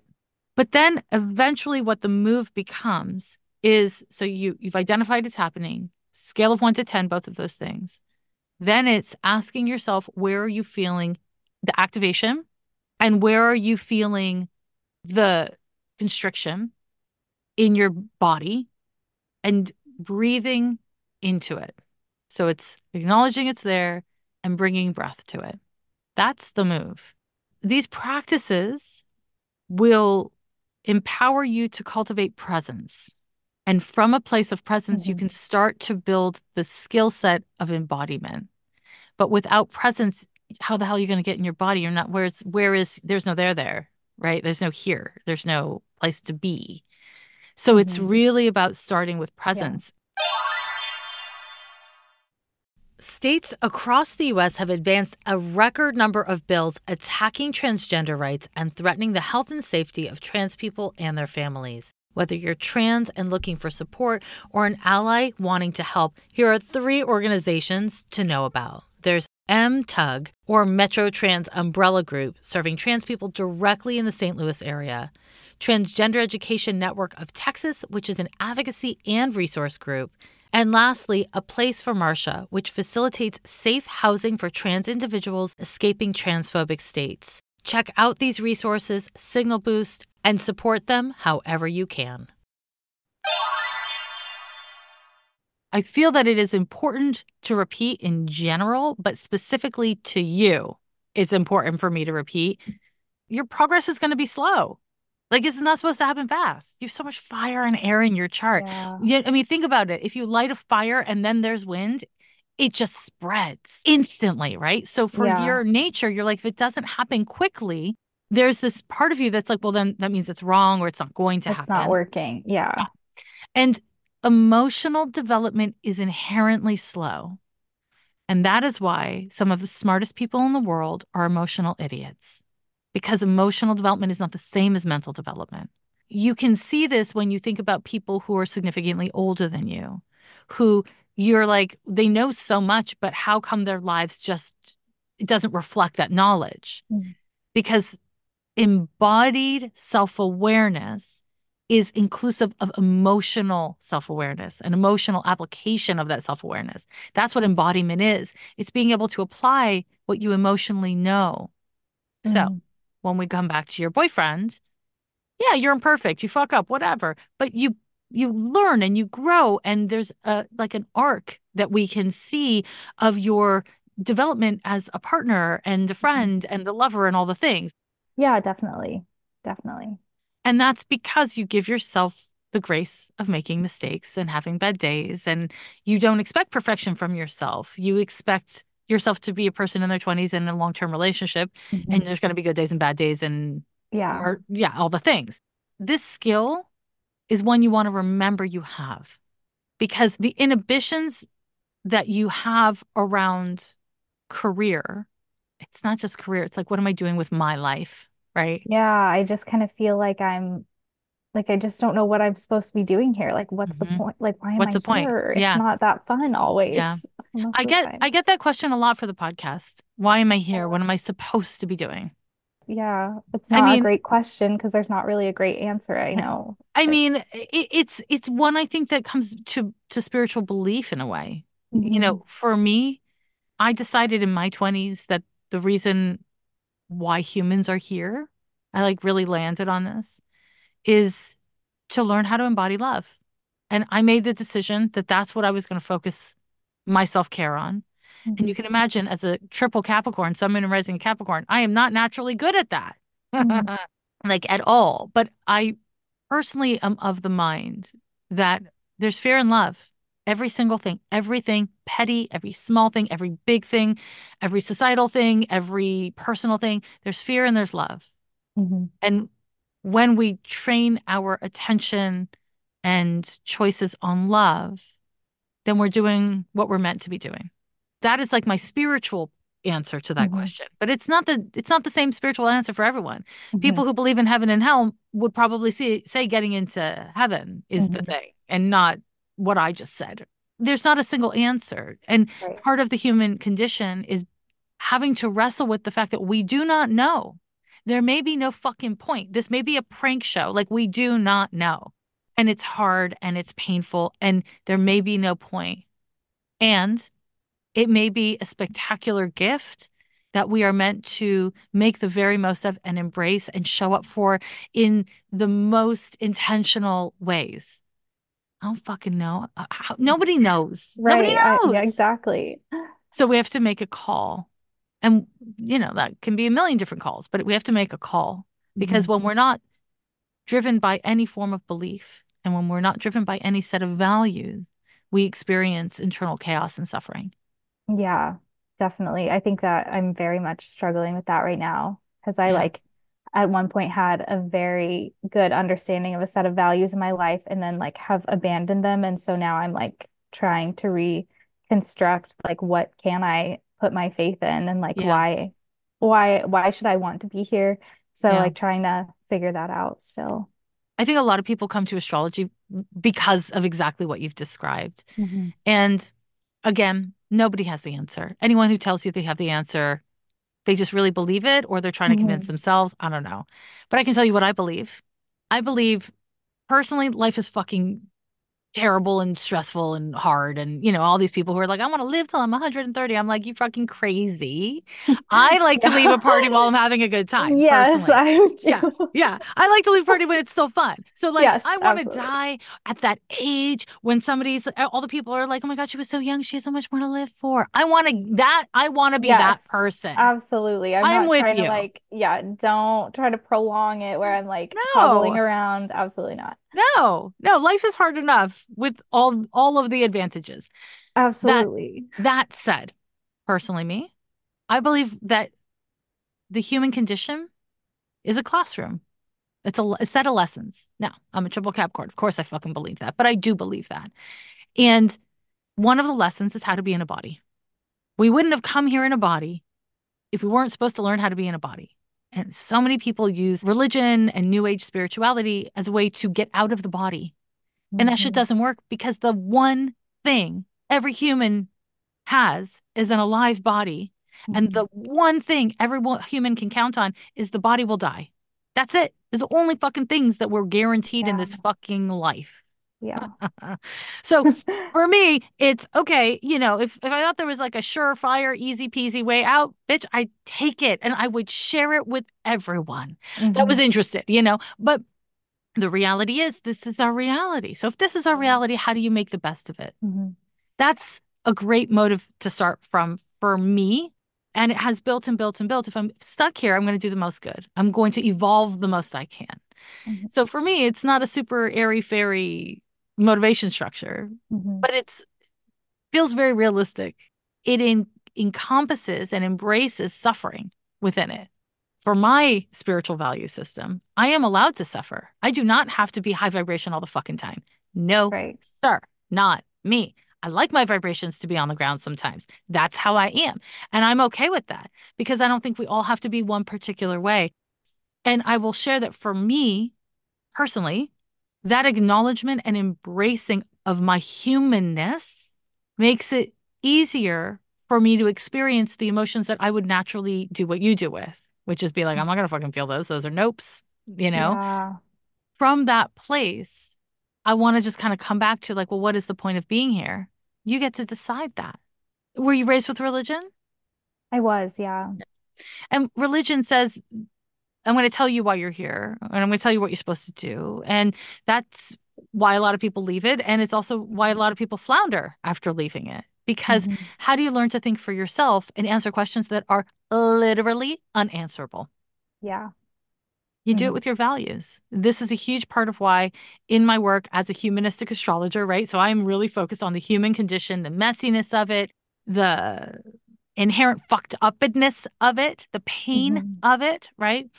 Speaker 1: But then eventually what the move becomes is so you you've identified it's happening, scale of 1 to 10 both of those things. Then it's asking yourself, where are you feeling the activation and where are you feeling the constriction in your body and breathing into it. So it's acknowledging it's there and bringing breath to it. That's the move. These practices will empower you to cultivate presence. And from a place of presence, mm-hmm. you can start to build the skill set of embodiment. But without presence, how the hell are you going to get in your body? You're not, where's, where is, there's no there there, right? There's no here, there's no place to be. So mm-hmm. it's really about starting with presence. Yeah. States across the U.S. have advanced a record number of bills attacking transgender rights and threatening the health and safety of trans people and their families. Whether you're trans and looking for support or an ally wanting to help, here are three organizations to know about. There's MTUG, or Metro Trans Umbrella Group, serving trans people directly in the St. Louis area. Transgender Education Network of Texas, which is an advocacy and resource group. And lastly, A Place for Marsha, which facilitates safe housing for trans individuals escaping transphobic states. Check out these resources, Signal Boost, and support them however you can. I feel that it is important to repeat in general, but specifically to you, it's important for me to repeat. Your progress is going to be slow. Like it's not supposed to happen fast. You have so much fire and air in your chart. Yeah. You, I mean, think about it. If you light a fire and then there's wind, it just spreads instantly, right? So for yeah. your nature, you're like, if it doesn't happen quickly, there's this part of you that's like, well, then that means it's wrong or it's not going to
Speaker 2: it's
Speaker 1: happen.
Speaker 2: It's not working. Yeah. yeah.
Speaker 1: And emotional development is inherently slow. And that is why some of the smartest people in the world are emotional idiots, because emotional development is not the same as mental development. You can see this when you think about people who are significantly older than you, who you're like, they know so much, but how come their lives just, it doesn't reflect that knowledge? Mm. Because embodied self awareness is inclusive of emotional self awareness and emotional application of that self awareness. That's what embodiment is. It's being able to apply what you emotionally know. Mm-hmm. So when we come back to your boyfriend, yeah, you're imperfect, you fuck up, whatever, but you you learn and you grow and there's a like an arc that we can see of your development as a partner and a mm-hmm. friend and the lover and all the things.
Speaker 2: Yeah, definitely. Definitely.
Speaker 1: And that's because you give yourself the grace of making mistakes and having bad days. And you don't expect perfection from yourself. You expect yourself to be a person in their 20s in a long term relationship. Mm-hmm. And there's going to be good days and bad days and,
Speaker 2: yeah,
Speaker 1: or, yeah, all the things. This skill is one you want to remember you have because the inhibitions that you have around career, it's not just career, it's like, what am I doing with my life? right?
Speaker 2: Yeah, I just kind of feel like I'm like I just don't know what I'm supposed to be doing here. Like, what's mm-hmm. the point? Like, why am
Speaker 1: what's
Speaker 2: I
Speaker 1: the
Speaker 2: here?
Speaker 1: Point? Yeah.
Speaker 2: It's not that fun always.
Speaker 1: Yeah. I get I get that question a lot for the podcast. Why am I here? What am I supposed to be doing?
Speaker 2: Yeah, it's not I mean, a great question because there's not really a great answer. I know.
Speaker 1: I but... mean, it, it's it's one I think that comes to to spiritual belief in a way. Mm-hmm. You know, for me, I decided in my 20s that the reason why humans are here, I like really landed on this, is to learn how to embody love. And I made the decision that that's what I was going to focus my self care on. Mm-hmm. And you can imagine as a triple Capricorn, someone in rising Capricorn, I am not naturally good at that, mm-hmm. like at all. But I personally am of the mind that there's fear and love every single thing, everything petty, every small thing, every big thing, every societal thing, every personal thing. There's fear and there's love. Mm-hmm. And when we train our attention and choices on love, then we're doing what we're meant to be doing. That is like my spiritual answer to that mm-hmm. question. But it's not the it's not the same spiritual answer for everyone. Mm-hmm. People who believe in heaven and hell would probably see, say getting into heaven is the mm-hmm. thing and not what I just said. There's not a single answer. And right. part of the human condition is having to wrestle with the fact that we do not know. There may be no fucking point. This may be a prank show. Like we do not know. And it's hard and it's painful and there may be no point. And it may be a spectacular gift that we are meant to make the very most of and embrace and show up for in the most intentional ways. I don't fucking know. Uh, how, nobody knows. Right. Nobody knows.
Speaker 2: I, yeah, exactly.
Speaker 1: So we have to make a call. And, you know, that can be a million different calls, but we have to make a call because mm-hmm. when we're not driven by any form of belief and when we're not driven by any set of values, we experience internal chaos and suffering.
Speaker 2: Yeah, definitely. I think that I'm very much struggling with that right now because I yeah. like at one point had a very good understanding of a set of values in my life and then like have abandoned them and so now i'm like trying to reconstruct like what can i put my faith in and like yeah. why why why should i want to be here so yeah. like trying to figure that out still
Speaker 1: i think a lot of people come to astrology because of exactly what you've described mm-hmm. and again nobody has the answer anyone who tells you they have the answer they just really believe it or they're trying to convince mm-hmm. themselves. I don't know. But I can tell you what I believe. I believe personally life is fucking terrible and stressful and hard and you know all these people who are like i want to live till i'm 130 i'm like you fucking crazy. I like to leave a party while i'm having a good time
Speaker 2: yes personally. i
Speaker 1: yeah yeah i like to leave a party when it's still fun. So like yes, i want to die at that age when somebody's uh, all the people are like oh my god she was so young she has so much more to live for. I want to that i want to be yes, that person.
Speaker 2: absolutely. I'm, I'm with you. To, like yeah don't try to prolong it where i'm like no. hobbling around. Absolutely not
Speaker 1: no, no, life is hard enough with all all of the advantages.
Speaker 2: Absolutely.
Speaker 1: That, that said, personally, me, I believe that the human condition is a classroom. It's a, a set of lessons. Now, I'm a triple Capricorn. Of course, I fucking believe that, but I do believe that. And one of the lessons is how to be in a body. We wouldn't have come here in a body if we weren't supposed to learn how to be in a body. And so many people use religion and new age spirituality as a way to get out of the body. Mm-hmm. And that shit mm-hmm. doesn't work because the one thing every human has is an alive body. Mm-hmm. And the one thing every human can count on is the body will die. That's it. There's the only fucking things that we're guaranteed in this fucking life.
Speaker 2: Yeah.
Speaker 1: So for me, it's okay. You know, if, if I thought there was like a surefire, easy peasy way out, bitch, I'd take it and I would share it with everyone that was
Speaker 2: Mhm.
Speaker 1: interested, you know. But the reality is, this is our reality. So if this is our reality, how do you make the best of it?
Speaker 2: Mhm.
Speaker 1: That's a great motive to start from for me. And it has built and built and built. If I'm stuck here, I'm going to do the most good. I'm going to evolve the most I can.
Speaker 2: Mhm.
Speaker 1: So for me, it's not a super airy fairy motivation structure,
Speaker 2: Mhm.
Speaker 1: but it's feels very realistic. It in, encompasses and embraces suffering within it. For my spiritual value system, I am allowed to suffer. I do not have to be high vibration all the fucking time. No,
Speaker 2: Right.
Speaker 1: sir, not me. I like my vibrations to be on the ground sometimes. That's how I am. And I'm okay with that because I don't think we all have to be one particular way. And I will share that for me personally, that acknowledgement and embracing of my humanness makes it easier for me to experience the emotions that I would naturally do what you do with, which is be like, I'm not going to fucking feel those. Those are nopes, you know?
Speaker 2: Yeah.
Speaker 1: From that place, I want to just kind of come back to like, well, what is the point of being here? You get to decide that. Were you raised with religion?
Speaker 2: I was, yeah.
Speaker 1: And religion says, I'm going to tell you why you're here, and I'm going to tell you what you're supposed to do. And that's why a lot of people leave it. And it's also why a lot of people flounder after leaving it. Because
Speaker 2: Mhm.
Speaker 1: how do you learn to think for yourself and answer questions that are literally unanswerable?
Speaker 2: Yeah.
Speaker 1: You do it
Speaker 2: Mhm.
Speaker 1: with your values. This is a huge part of why, in my work as a humanistic astrologer, right? So I'm really focused on the human condition, the messiness of it, the inherent fucked upness of it, the pain
Speaker 2: Mhm.
Speaker 1: of it, right?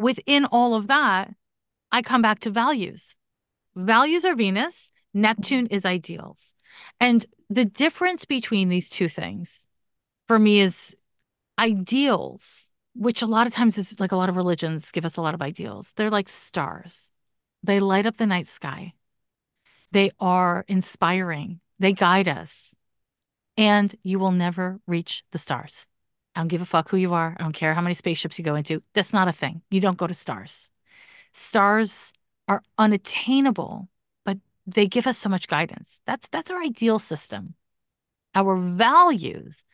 Speaker 1: Within all of that, I come back to values. Values are Venus, Neptune is ideals. And the difference between these two things for me is ideals, which a lot of times is like a lot of religions give us a lot of ideals. They're like stars, they light up the night sky, they are inspiring, they guide us, and you will never reach the stars. I don't give a fuck who you are. I don't care how many spaceships you go into. That's not a thing. You don't go to stars. Stars are unattainable, but they give us so much guidance. That's that's our ideal system. Our values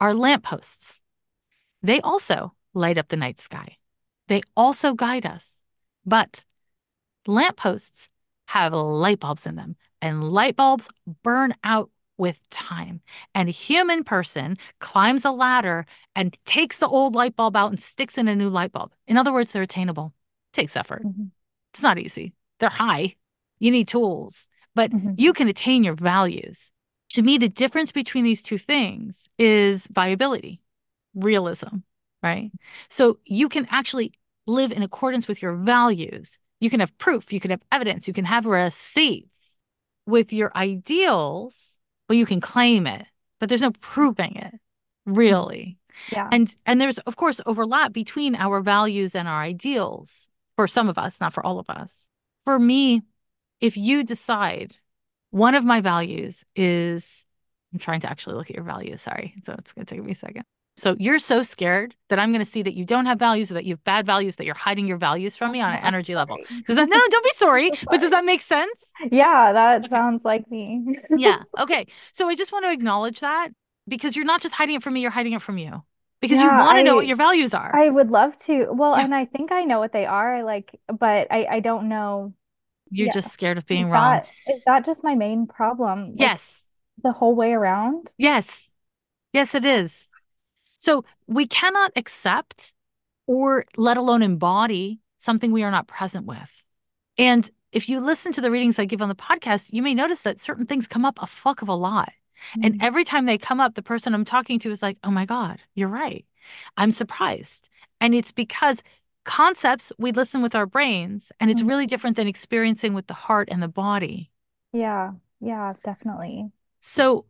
Speaker 1: are lampposts. They also light up the night sky. They also guide us. But lampposts have light bulbs in them, and light bulbs burn out with time. And a human person climbs a ladder and takes the old light bulb out and sticks in a new light bulb. In other words, they're attainable. takes effort.
Speaker 2: Mhm.
Speaker 1: It's not easy. They're high. You need tools, but
Speaker 2: Mhm.
Speaker 1: you can attain your values. To me, the difference between these two things is viability, realism, right? So you can actually live in accordance with your values. You can have proof, you can have evidence, you can have receipts. With your ideals, well, you can claim it, but there's no proving it, really.
Speaker 2: Yeah.
Speaker 1: And and there's of course overlap between our values and our ideals for some of us, not for all of us. For me, if you decide one of my values is I'm trying to actually look at your values, sorry. So it's going to take me a second. So you're so scared that I'm going to see that you don't have values or that you have bad values that you're hiding your values from me on an energy level. Does that no, don't be sorry,
Speaker 2: So
Speaker 1: but does that make sense?
Speaker 2: Yeah, that sounds like me.
Speaker 1: yeah. Okay. So I just want to acknowledge that because you're not just hiding it from me, you're hiding it from you. Because you want to know what your values are.
Speaker 2: I would love to. Well,
Speaker 1: Yeah.
Speaker 2: and I think I know what they are, like, but I I don't know.
Speaker 1: You're
Speaker 2: yeah.
Speaker 1: just scared of
Speaker 2: Is
Speaker 1: being wrong.
Speaker 2: that is that just my main problem? Like,
Speaker 1: Yes.
Speaker 2: the whole way around?
Speaker 1: Yes. Yes, it is. So we cannot accept or let alone embody something we are not present with. And if you listen to the readings I give on the podcast, you may notice that certain things come up a fuck of a lot. And
Speaker 2: Mhm.
Speaker 1: every time they come up, the person I'm talking to is like, oh my God, you're right. I'm surprised. And it's because concepts we listen with our brains, and it's
Speaker 2: Mhm.
Speaker 1: really different than experiencing with the heart and the body.
Speaker 2: Yeah, yeah, definitely.
Speaker 1: So,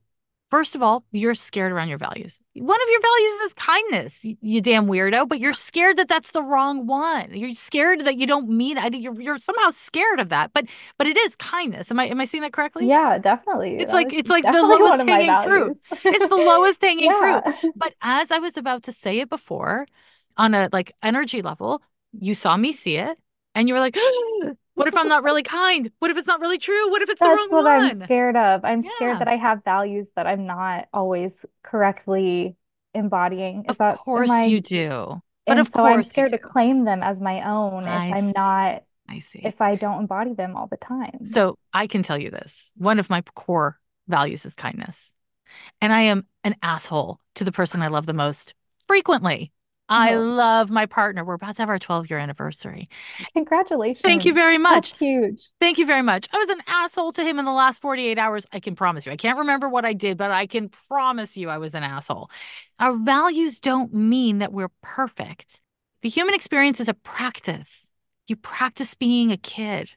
Speaker 1: first of all, you're scared around your values. One of your values is kindness, you, damn weirdo, but you're scared that that's the wrong one. You're scared that you don't mean it. You're, you're somehow scared of that. But but it is kindness. Am I am I seeing that correctly?
Speaker 2: Yeah, definitely.
Speaker 1: It's
Speaker 2: That
Speaker 1: like- it's like the lowest
Speaker 2: one of my
Speaker 1: hanging fruit. It's the lowest hanging fruit. But as I was about to say it before, on a like energy level, you saw me see it and you were like, what if I'm not really kind? What if it's not really true? What if it's the
Speaker 2: That's
Speaker 1: wrong
Speaker 2: what I'm scared of. I'm
Speaker 1: Yeah.
Speaker 2: scared that I have values that I'm not always correctly embodying. Is
Speaker 1: Of
Speaker 2: that,
Speaker 1: course
Speaker 2: I,
Speaker 1: you do. But
Speaker 2: and
Speaker 1: of
Speaker 2: so I'm scared to claim them as my own if
Speaker 1: I
Speaker 2: I'm
Speaker 1: see.
Speaker 2: not,
Speaker 1: I see.
Speaker 2: if I don't embody them all the time.
Speaker 1: So I can tell you this. One of my core values is kindness. And I am an asshole to the person I love the most frequently. I
Speaker 2: Oh.
Speaker 1: love my partner. We're about to have our 12 year anniversary.
Speaker 2: Congratulations.
Speaker 1: Thank you very much.
Speaker 2: That's huge.
Speaker 1: Thank you very much. I was an asshole to him in the last 48 hours. I can promise you. I can't remember what I did, but I can promise you I was an asshole. Our values don't mean that we're perfect. The human experience is a practice. You practice being a kid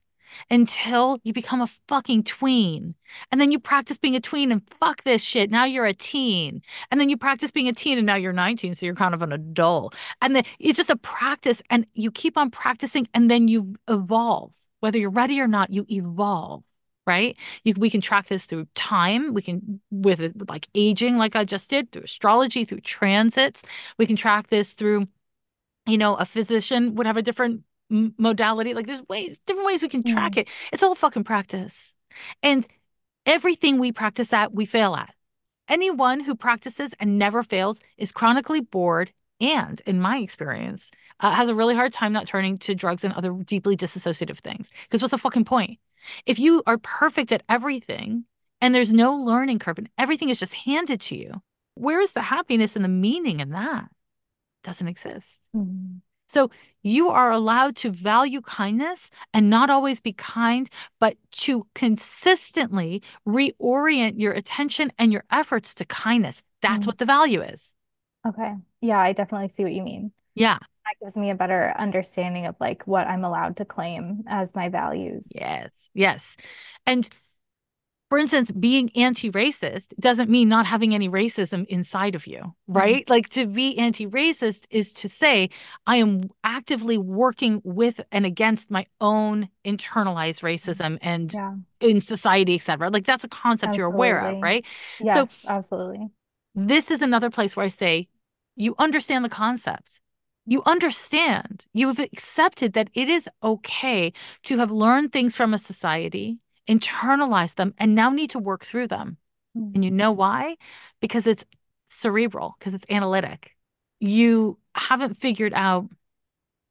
Speaker 1: until you become a fucking tween. And then you practice being a tween and fuck this shit. Now you're a teen. And then you practice being a teen and now you're 19. So you're kind of an adult. And then it's just a practice and you keep on practicing and then you evolve. Whether you're ready or not, you evolve. Right? You, we can track this through time. We can, with it, like aging, like I just did, through astrology, through transits. We can track this through, you know, a physician would have a different modality. Like there's ways, different ways we can track it. It's all fucking practice. And everything we practice at, we fail at. Anyone who practices and never fails is chronically bored and, in my experience, uh, has a really hard time not turning to drugs and other deeply disassociative things. Because what's the fucking point? If you are perfect at everything and there's no learning curve and everything is just handed to you, where is the happiness and the meaning in that? Doesn't exist.
Speaker 2: Mhm.
Speaker 1: So you are allowed to value kindness and not always be kind, but to consistently reorient your attention and your efforts to kindness. That's
Speaker 2: Mm.
Speaker 1: what the value is.
Speaker 2: Okay. Yeah, I definitely see what you mean.
Speaker 1: Yeah.
Speaker 2: That gives me a better understanding of like what I'm allowed to claim as my values.
Speaker 1: Yes. Yes. And for instance, being anti-racist doesn't mean not having any racism inside of you, mm-hmm. right? Like to be anti-racist is to say I am actively working with and against my own internalized mm-hmm. racism and
Speaker 2: Yeah.
Speaker 1: in society, et cetera. Like that's a concept you're aware of, right?
Speaker 2: Yes, absolutely.
Speaker 1: This is another place where I say you understand the concepts. You understand. You have accepted that it is okay to have learned things from a society, internalized them, and now need to work through them.
Speaker 2: Mm.
Speaker 1: And you know why? Because it's cerebral, because it's analytic. You haven't figured out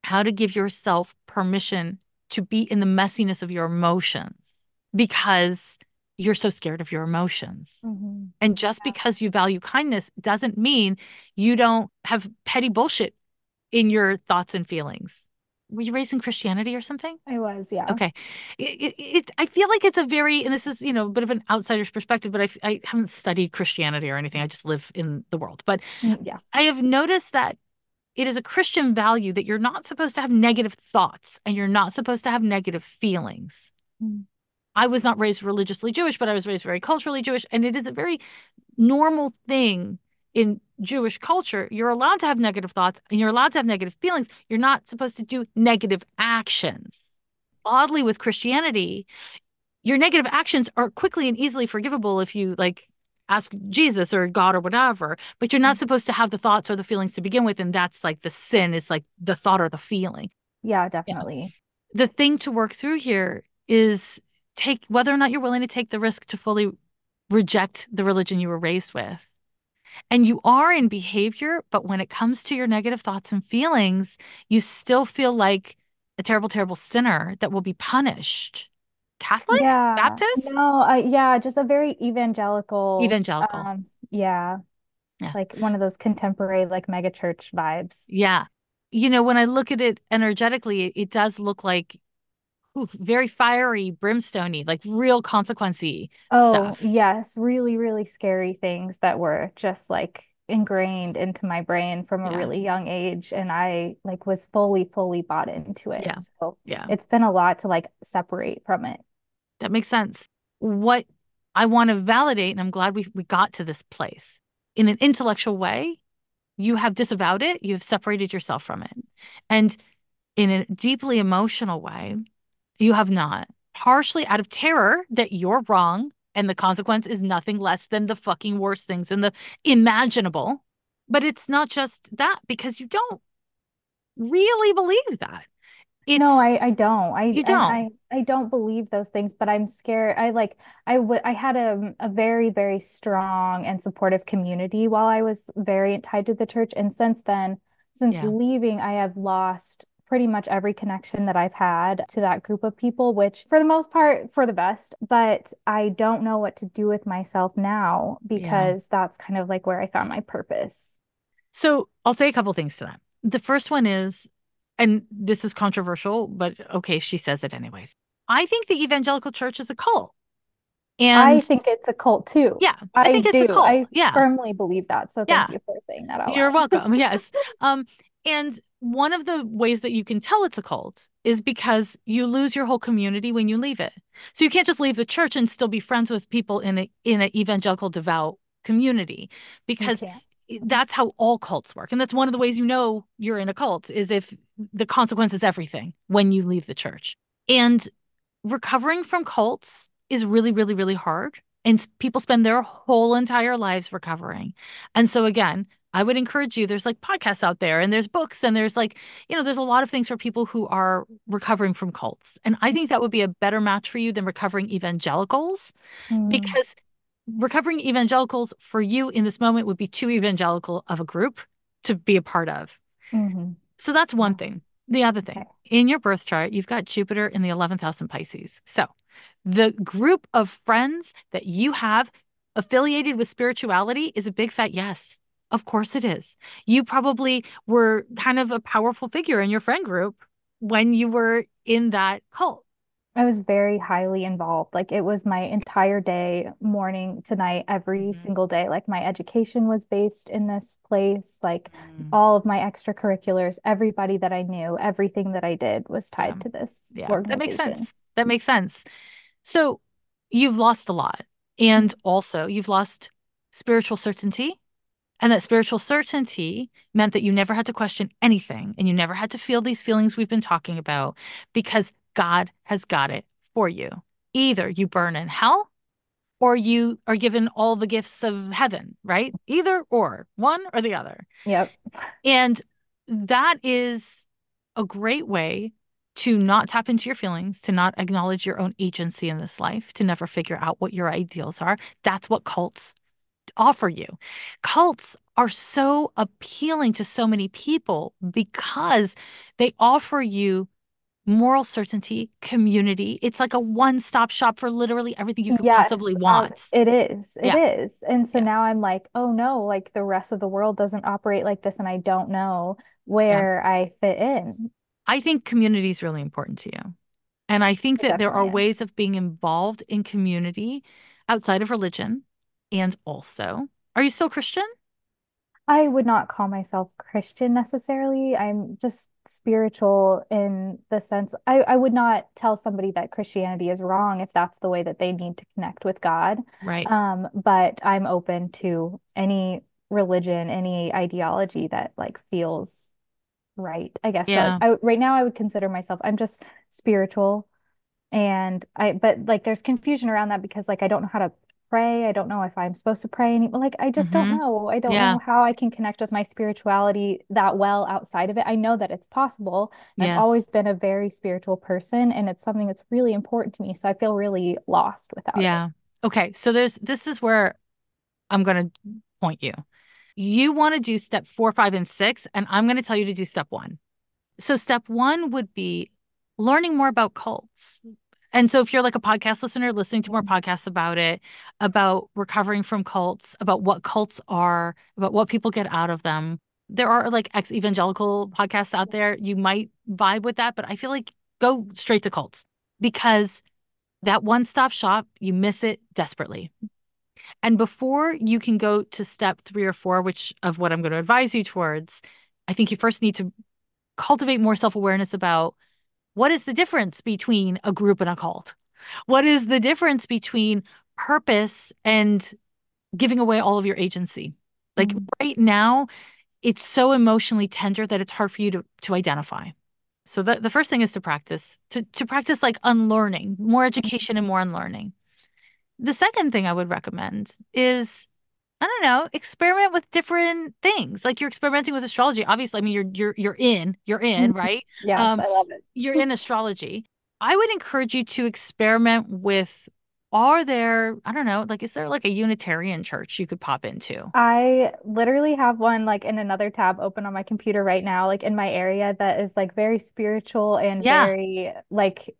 Speaker 1: how to give yourself permission to be in the messiness of your emotions because you're so scared of your emotions.
Speaker 2: Mhm.
Speaker 1: And just because you value kindness doesn't mean you don't have petty bullshit in your thoughts and feelings. Were you raised in Christianity or something?
Speaker 2: I was, yeah.
Speaker 1: Okay. It, it, it, I feel like it's a very, and this is, you know, a bit of an outsider's perspective, but I, I haven't studied Christianity or anything. I just live in the world. But
Speaker 2: Mm, Yeah.
Speaker 1: I have noticed that it is a Christian value that you're not supposed to have negative thoughts and you're not supposed to have negative feelings.
Speaker 2: Mm.
Speaker 1: I was not raised religiously Jewish, but I was raised very culturally Jewish. And it is a very normal thing in Jewish culture. You're allowed to have negative thoughts and you're allowed to have negative feelings. You're not supposed to do negative actions. Oddly, with Christianity, your negative actions are quickly and easily forgivable if you like ask Jesus or God or whatever, but you're not mm-hmm. supposed to have the thoughts or the feelings to begin with. And that's like the sin is like the thought or the feeling.
Speaker 2: Yeah, definitely.
Speaker 1: The thing to work through here is take whether or not you're willing to take the risk to fully reject the religion you were raised with. And you are in behavior, but when it comes to your negative thoughts and feelings, you still feel like a terrible, terrible sinner that will be punished. Catholic?
Speaker 2: Yeah.
Speaker 1: Baptist?
Speaker 2: No, uh, yeah, just a very evangelical,
Speaker 1: Evangelical.
Speaker 2: um, yeah,
Speaker 1: Yeah.
Speaker 2: like one of those contemporary like mega church vibes.
Speaker 1: Yeah. You know, when I look at it energetically, it, it does look like ooh, very fiery, brimstoney, like real consequency
Speaker 2: Oh,
Speaker 1: stuff.
Speaker 2: yes, really, really scary things that were just like ingrained into my brain from a
Speaker 1: Yeah.
Speaker 2: really young age, and I like was fully, fully bought into it.
Speaker 1: Yeah.
Speaker 2: So
Speaker 1: Yeah.
Speaker 2: it's been a lot to like separate from it.
Speaker 1: That makes sense. What I want to validate, and I'm glad we we got to this place in an intellectual way, you have disavowed it, you have separated yourself from it. And in a deeply emotional way, you have not. Partially out of terror that you're wrong and the consequence is nothing less than the fucking worst things in the imaginable. But it's not just that because you don't really believe that. It's,
Speaker 2: no, I I don't. I
Speaker 1: you don't.
Speaker 2: I I don't believe those things, but I'm scared. I like I would I had a a very very strong and supportive community while I was very tied to the church, and since then, since
Speaker 1: Yeah.
Speaker 2: leaving, I have lost pretty much every connection that I've had to that group of people, which for the most part for the best, but I don't know what to do with myself now
Speaker 1: Yeah.
Speaker 2: because that's kind of like where I found my purpose.
Speaker 1: So I'll say a couple things to that. The first one is, and this is controversial, but okay, she says it anyways. I think the evangelical church is a cult. And I
Speaker 2: think it's a cult too.
Speaker 1: yeah, I
Speaker 2: I
Speaker 1: think it's a cult.
Speaker 2: I
Speaker 1: Yeah.
Speaker 2: firmly believe that. So
Speaker 1: Yeah.
Speaker 2: thank you for saying that out
Speaker 1: You're welcome. Yes. Um, and one of the ways that you can tell it's a cult is because you lose your whole community when you leave it. So you can't just leave the church and still be friends with people in a in an evangelical devout community because that's how all cults work. And that's one of the ways you know you're in a cult is if the consequence is everything when you leave the church. And recovering from cults is really, really, really hard. And people spend their whole entire lives recovering. And so, again, I would encourage you, there's like podcasts out there and there's books and there's like, you know, there's a lot of things for people who are recovering from cults. And I think that would be a better match for you than recovering evangelicals
Speaker 2: Mm,
Speaker 1: because recovering evangelicals for you in this moment would be too evangelical of a group to be a part of.
Speaker 2: mhm.
Speaker 1: So that's one thing. The other thing, in your birth chart, you've got Jupiter in the 11th house in Pisces. So the group of friends that you have affiliated with spirituality is a big fat yes. Of course it is. You probably were kind of a powerful figure in your friend group when you were in that cult.
Speaker 2: I was very highly involved. Like it was my entire day, morning to night, every
Speaker 1: Mhm.
Speaker 2: single day. Like my education was based in this place. Like
Speaker 1: Mm,
Speaker 2: all of my extracurriculars, everybody that I knew, everything that I did was
Speaker 1: Yeah.
Speaker 2: tied to this
Speaker 1: Yeah, that makes sense. That makes sense. So you've lost a lot. And also, you've lost spiritual certainty. And that spiritual certainty meant that you never had to question anything and you never had to feel these feelings we've been talking about because God has got it for you. Either you burn in hell or you are given all the gifts of heaven, right? Either or, one or the other.
Speaker 2: Yep.
Speaker 1: And that is a great way to not tap into your feelings, to not acknowledge your own agency in this life, to never figure out what your ideals are. That's what cults offer you. Cults are so appealing to so many people because they offer you moral certainty, community. It's like a one-stop shop for literally everything you could possibly
Speaker 2: Yes, uh,
Speaker 1: want.
Speaker 2: it is. It
Speaker 1: Yeah.
Speaker 2: is. And so
Speaker 1: Yeah.
Speaker 2: now I'm like, oh no, like the rest of the world doesn't operate like this, and I don't know
Speaker 1: Yeah.
Speaker 2: where I fit in.
Speaker 1: I think community is really important to you. And I think
Speaker 2: It
Speaker 1: that there are
Speaker 2: is.
Speaker 1: ways of being involved in community outside of religion. And also, are you still Christian?
Speaker 2: I would not call myself Christian necessarily. I'm just spiritual in the sense I, I would not tell somebody that Christianity is wrong if that's the way that they need to connect with God.
Speaker 1: Right.
Speaker 2: Um, but I'm open to any religion, any ideology that like feels right, I guess. So I, right now I would consider myself, I'm just spiritual and I, but like there's confusion around that because like I don't know how to pray. I don't know if I'm supposed to pray any, like I just don't
Speaker 1: hmm
Speaker 2: know. I don't
Speaker 1: Yeah.
Speaker 2: know how I can connect with my spirituality that well outside of it. I know that it's possible. I've always been a very spiritual person and it's something that's really important to me. So I feel really lost without it.
Speaker 1: Yeah. Okay. So there's this is where I'm going to point you. You want to do step four, five, and six, and I'm going to tell you to do step one. So step one would be learning more about cults. And so if you're like a podcast listener, listening to more podcasts about it, about recovering from cults, about what cults are, about what people get out of them. There are like ex-evangelical podcasts out there. You might vibe with that, but I feel like go straight to cults because that one-stop shop, you miss it desperately. And before you can go to step three or four, which of what I'm going to advise you towards, I think you first need to cultivate more self awareness about what is the difference between a group and a cult? What is the difference between purpose and giving away all of your agency? Like
Speaker 2: Mhm.
Speaker 1: right now, it's so emotionally tender that it's hard for you to, to identify. So the, the first thing is to practice, to, to practice like unlearning, more education and more unlearning. The second thing I would recommend is I don't know, experiment with different things. Like you're experimenting with astrology. Obviously, I mean you're you're you're in, you're in, right?
Speaker 2: Yes, um, I love it.
Speaker 1: you're in astrology. I would encourage you to experiment with are there, I don't know, like is there like a Unitarian church you could pop into?
Speaker 2: I literally have one like in another tab open on my computer right now, like in my area that is like very spiritual and yeah. very like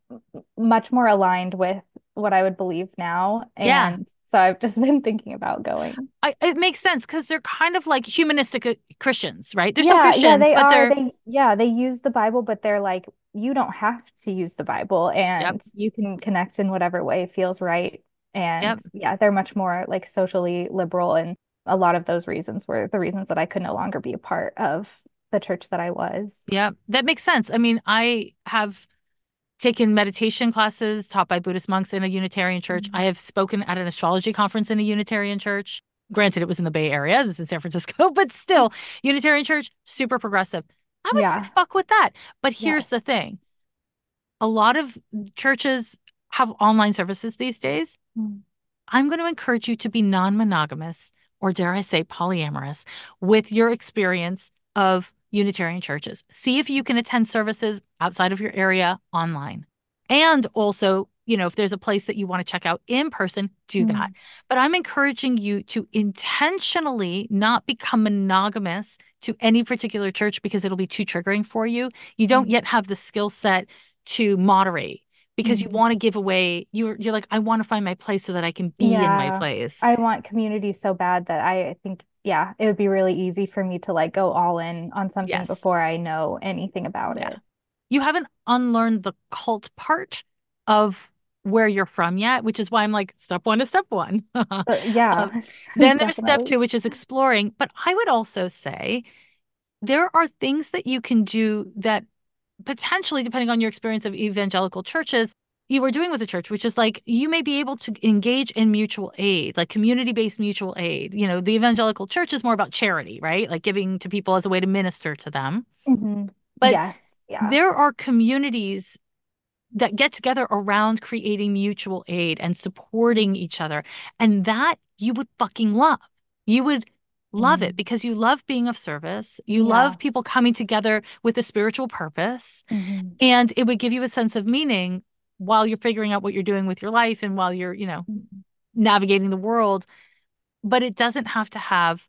Speaker 2: much more aligned with what I would believe now. And yeah. So I've just been thinking about going.
Speaker 1: I, it makes sense because they're kind of like humanistic uh, Christians, right? They're yeah, still Christians, yeah,
Speaker 2: they
Speaker 1: but
Speaker 2: are,
Speaker 1: they're
Speaker 2: they, yeah, they use the Bible, but they're like, you don't have to use the Bible and yep. you can connect in whatever way feels right. And yep. yeah, they're much more like socially liberal. And a lot of those reasons were the reasons that I could no longer be a part of the church that I was.
Speaker 1: Yeah, that makes sense. I mean, I have taken meditation classes taught by Buddhist monks in a Unitarian church. Mm-hmm. I have spoken at an astrology conference in a Unitarian church. Granted, it was in the Bay Area, it was in San Francisco, but still, Unitarian church, super progressive. I would yeah. fuck with that. But here's yes. the thing a lot of churches have online services these days. Mm. I'm going to encourage you to be non monogamous, or dare I say, polyamorous, with your experience of Unitarian churches. See if you can attend services outside of your area online. And also, you know, if there's a place that you want to check out in person, do mm. that. But I'm encouraging you to intentionally not become monogamous to any particular church because it'll be too triggering for you. You don't mm. yet have the skill set to moderate because you want to give away you're you're like I want to find my place so that I can be yeah, in my place.
Speaker 2: I want community so bad that I think yeah, it would be really easy for me to like go all in on something yes. before I know anything about yeah. it.
Speaker 1: You haven't unlearned the cult part of where you're from yet, which is why I'm like, step one is step one.
Speaker 2: uh, yeah. Um,
Speaker 1: then there's step two, which is exploring. But I would also say there are things that you can do that potentially, depending on your experience of evangelical churches, you were doing with the church, which is like you may be able to engage in mutual aid, like community based mutual aid. You know, the evangelical church is more about charity, right? Like giving to people as a way to minister to them.
Speaker 2: Mm-hmm. But yes,
Speaker 1: yeah. there are communities that get together around creating mutual aid and supporting each other. And that you would fucking love. You would love mm. it because you love being of service. You yeah. love people coming together with a spiritual purpose. Mm-hmm. And it would give you a sense of meaning while you're figuring out what you're doing with your life and while you're, you know, mm-hmm. navigating the world. But it doesn't have to have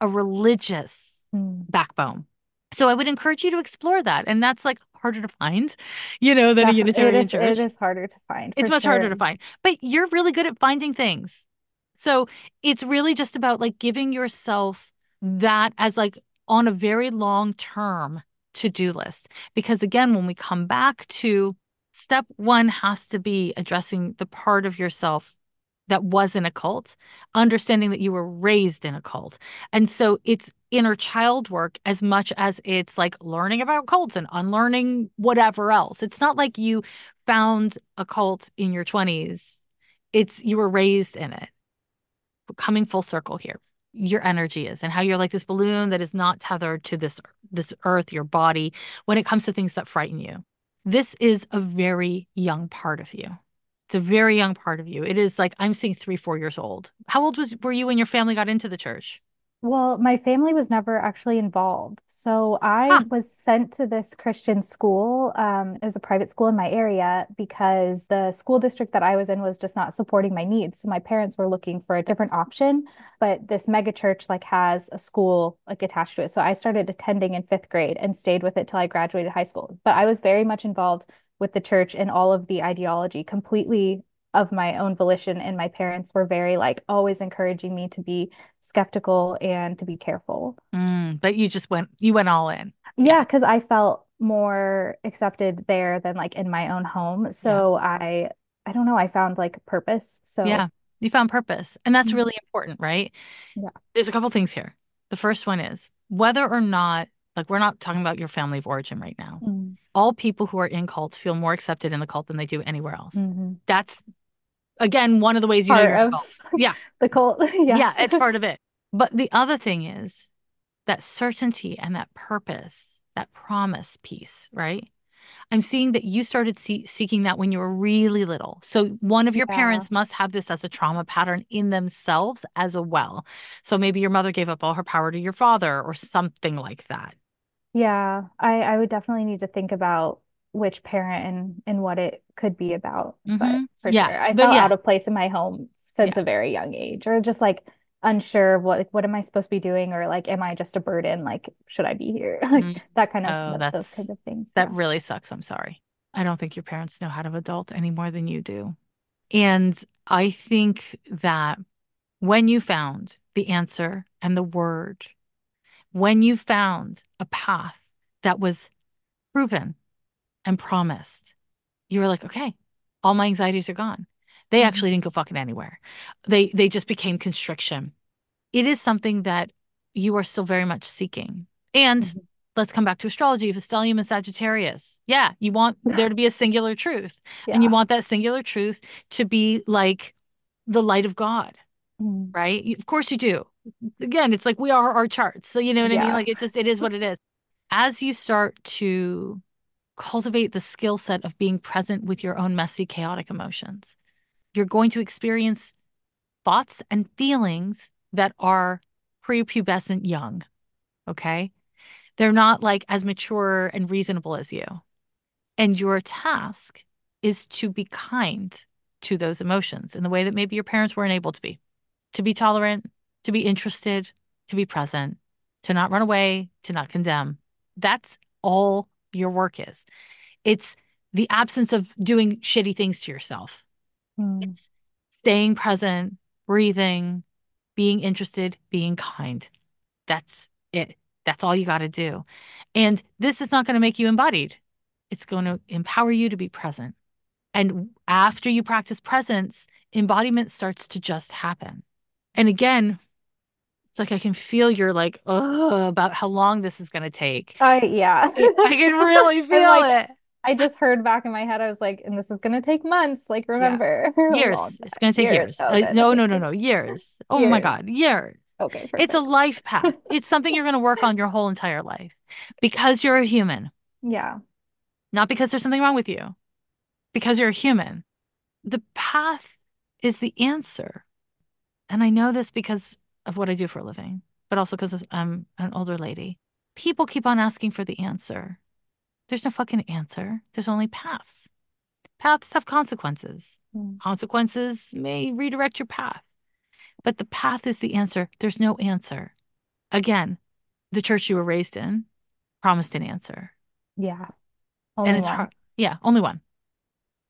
Speaker 1: a religious mm. backbone. So I would encourage you to explore that. And that's like harder to find, you know, than Definitely. a Unitarian
Speaker 2: it is,
Speaker 1: church.
Speaker 2: It is harder to find.
Speaker 1: It's much
Speaker 2: sure.
Speaker 1: harder to find. But you're really good at finding things. So it's really just about like giving yourself that as like on a very long term to do list. Because again, when we come back to step one has to be addressing the part of yourself that was in a cult, understanding that you were raised in a cult. And so it's inner child work as much as it's like learning about cults and unlearning whatever else. It's not like you found a cult in your 20s, it's you were raised in it. coming full circle here your energy is and how you're like this balloon that is not tethered to this this earth your body when it comes to things that frighten you this is a very young part of you. It's a very young part of you. It is like I'm seeing three, four years old. How old was were you when your family got into the church?
Speaker 2: Well, my family was never actually involved. So I huh. was sent to this Christian school. Um, it was a private school in my area because the school district that I was in was just not supporting my needs. So my parents were looking for a different option. But this mega church like has a school like attached to it. So I started attending in fifth grade and stayed with it till I graduated high school. But I was very much involved with the church and all of the ideology completely of my own volition and my parents were very like always encouraging me to be skeptical and to be careful.
Speaker 1: Mm, but you just went you went all in.
Speaker 2: Yeah because i felt more accepted there than like in my own home. So yeah. i i don't know i found like purpose. So
Speaker 1: yeah you found purpose and that's mm-hmm. really important right?
Speaker 2: Yeah.
Speaker 1: There's a couple things here. The first one is whether or not like we're not talking about your family of origin right now. Mm. all people who are in cults feel more accepted in the cult than they do anywhere else. Mm-hmm. that's again one of the ways you part know you're cult. Yeah.
Speaker 2: the cult. yes.
Speaker 1: Yeah, it's part of it. But the other thing is that certainty and that purpose, that promise piece, right? I'm seeing that you started see- seeking that when you were really little. So one of your
Speaker 2: Yeah.
Speaker 1: parents must have this as a trauma pattern in themselves as well. So maybe your mother gave up all her power to your father or something like that.
Speaker 2: Yeah, I, I would definitely need to think about which parent and, and what it could be about. But
Speaker 1: Mhm.
Speaker 2: for
Speaker 1: Yeah,
Speaker 2: sure, I
Speaker 1: but
Speaker 2: felt
Speaker 1: yeah.
Speaker 2: out of place in my home since a very young age, or just like unsure of what like, what am I supposed to be doing, or like, am I just a burden? Like, should I be here? Like
Speaker 1: Mhm.
Speaker 2: that kind of
Speaker 1: Oh,
Speaker 2: th-
Speaker 1: that's-
Speaker 2: those kinds of things.
Speaker 1: That
Speaker 2: yeah.
Speaker 1: really sucks. I'm sorry. I don't think your parents know how to adult any more than you do. And I think that when you found the answer and the word, when you found a path that was proven and promised, you were like, okay, all my anxieties are gone. They
Speaker 2: Mhm.
Speaker 1: actually didn't go fucking anywhere. They they just became constriction. It is something that you are still very much seeking. And
Speaker 2: Mhm.
Speaker 1: let's come back to astrology. A stellium and Sagittarius. Yeah, you want there to be a singular truth. And you want that singular truth to be like the light of God,
Speaker 2: Mm.
Speaker 1: right? Of course you do. Again, it's like we are our charts. So you know what I mean? Like it just it is what it is. As you start to cultivate the skill set of being present with your own messy, chaotic emotions, you're going to experience thoughts and feelings that are prepubescent young. Okay. They're not like as mature and reasonable as you. And your task is to be kind to those emotions in the way that maybe your parents weren't able to be, to be tolerant, to be interested, to be present, to not run away, to not condemn. That's all your work is. It's the absence of doing shitty things to yourself.
Speaker 2: Mm.
Speaker 1: It's staying present, breathing, being interested, being kind. That's it. That's all you got to do. And this is not going to make you embodied. It's going to empower you to be present. And after you practice presence, embodiment starts to just happen. And again, it's like I can feel you're like, oh, about how long this is going to take.
Speaker 2: I yeah.
Speaker 1: I can really feel
Speaker 2: like,
Speaker 1: it.
Speaker 2: I just heard back in my head, I was like, and this is gonna take months. Like, remember, long
Speaker 1: Years. It's going to take years.
Speaker 2: Oh,
Speaker 1: Uh, no, no, no, no. Years. Oh my God. Years.
Speaker 2: Okay,
Speaker 1: It's a life path. It's something you're going to work on your whole entire life because you're a human,
Speaker 2: Yeah.
Speaker 1: not because there's something wrong with you, because you're a human. The path is the answer. And I know this because of what I do for a living, but also because I'm an older lady. People keep on asking for the answer. There's no fucking answer. There's only paths. Paths have consequences.
Speaker 2: Mm.
Speaker 1: Consequences may redirect your path, but the path is the answer. There's no answer. Again, the church you were raised in promised an answer.
Speaker 2: Yeah. Only
Speaker 1: and it's
Speaker 2: one.
Speaker 1: hard. Yeah, only one.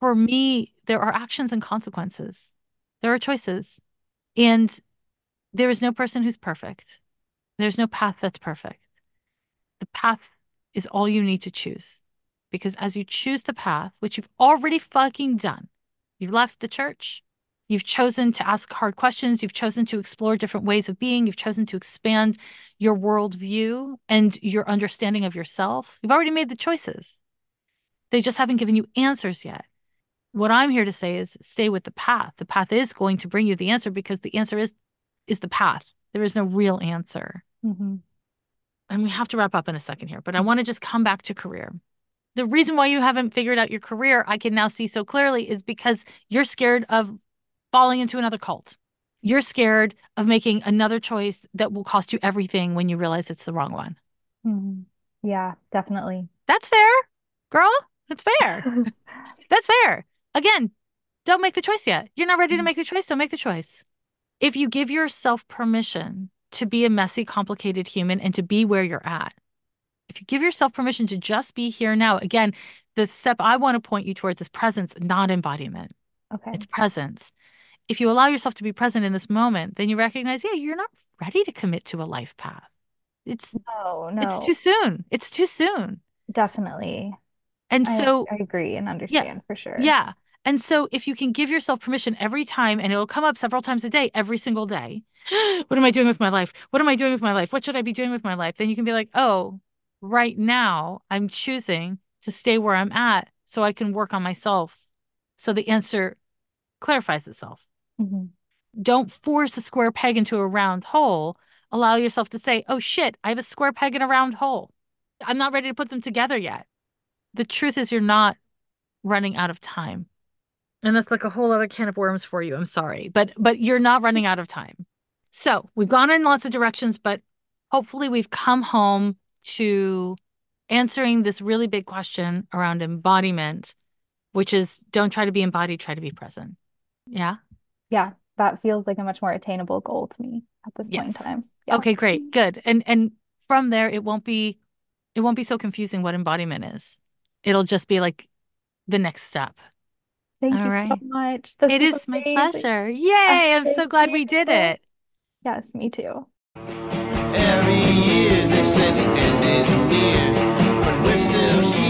Speaker 1: For me, there are actions and consequences. There are choices. And there is no person who's perfect. There's no path that's perfect. The path is all you need to choose. Because as you choose the path, which you've already fucking done, you've left the church, you've chosen to ask hard questions, you've chosen to explore different ways of being, you've chosen to expand your worldview and your understanding of yourself. You've already made the choices. They just haven't given you answers yet. What I'm here to say is stay with the path. The path is going to bring you the answer because the answer is is the path. There is no real answer.
Speaker 2: Mhm.
Speaker 1: And we have to wrap up in a second here, but I want to just come back to career. The reason why you haven't figured out your career, I can now see so clearly, is because you're scared of falling into another cult. You're scared of making another choice that will cost you everything when you realize it's the wrong one.
Speaker 2: Mhm. Yeah, definitely.
Speaker 1: That's fair, girl. That's fair. That's fair. Again, don't make the choice yet. You're not ready to
Speaker 2: Mhm.
Speaker 1: make the choice. Don't make the choice. If you give yourself permission to be a messy, complicated human and to be where you're at, if you give yourself permission to just be here now, again, the step I want to point you towards is presence, not embodiment.
Speaker 2: Okay.
Speaker 1: It's presence. If you allow yourself to be present in this moment, then you recognize, yeah, you're not ready to commit to a life path. It's
Speaker 2: No, no,
Speaker 1: it's too soon. It's too soon.
Speaker 2: definitely.
Speaker 1: And
Speaker 2: I,
Speaker 1: so
Speaker 2: I agree and understand for sure.
Speaker 1: Yeah. And so if you can give yourself permission every time, and it'll come up several times a day, every single day, what am I doing with my life? What am I doing with my life? What should I be doing with my life? Then you can be like, oh, right now I'm choosing to stay where I'm at so I can work on myself. So the answer clarifies itself.
Speaker 2: Mhm.
Speaker 1: Don't force a square peg into a round hole. Allow yourself to say, oh shit, I have a square peg in a round hole. I'm not ready to put them together yet. the truth is you're not running out of time. And that's like a whole other can of worms for you. I'm sorry, but but you're not running out of time. So we've gone in lots of directions, but hopefully we've come home to answering this really big question around embodiment, which is don't try to be embodied, try to be present. Yeah.
Speaker 2: Yeah. That feels like a much more attainable goal to me at this yes. point in time.
Speaker 1: Yeah. Okay, great. Good. And and from there it won't be it won't be so confusing what embodiment is. It'll just be like the next step.
Speaker 2: Thank All you right. so much. This
Speaker 1: it is my pleasure. Yay. I'm so glad we did it.
Speaker 2: Yes, me too.
Speaker 3: Every year they say the end is near, but we're still here.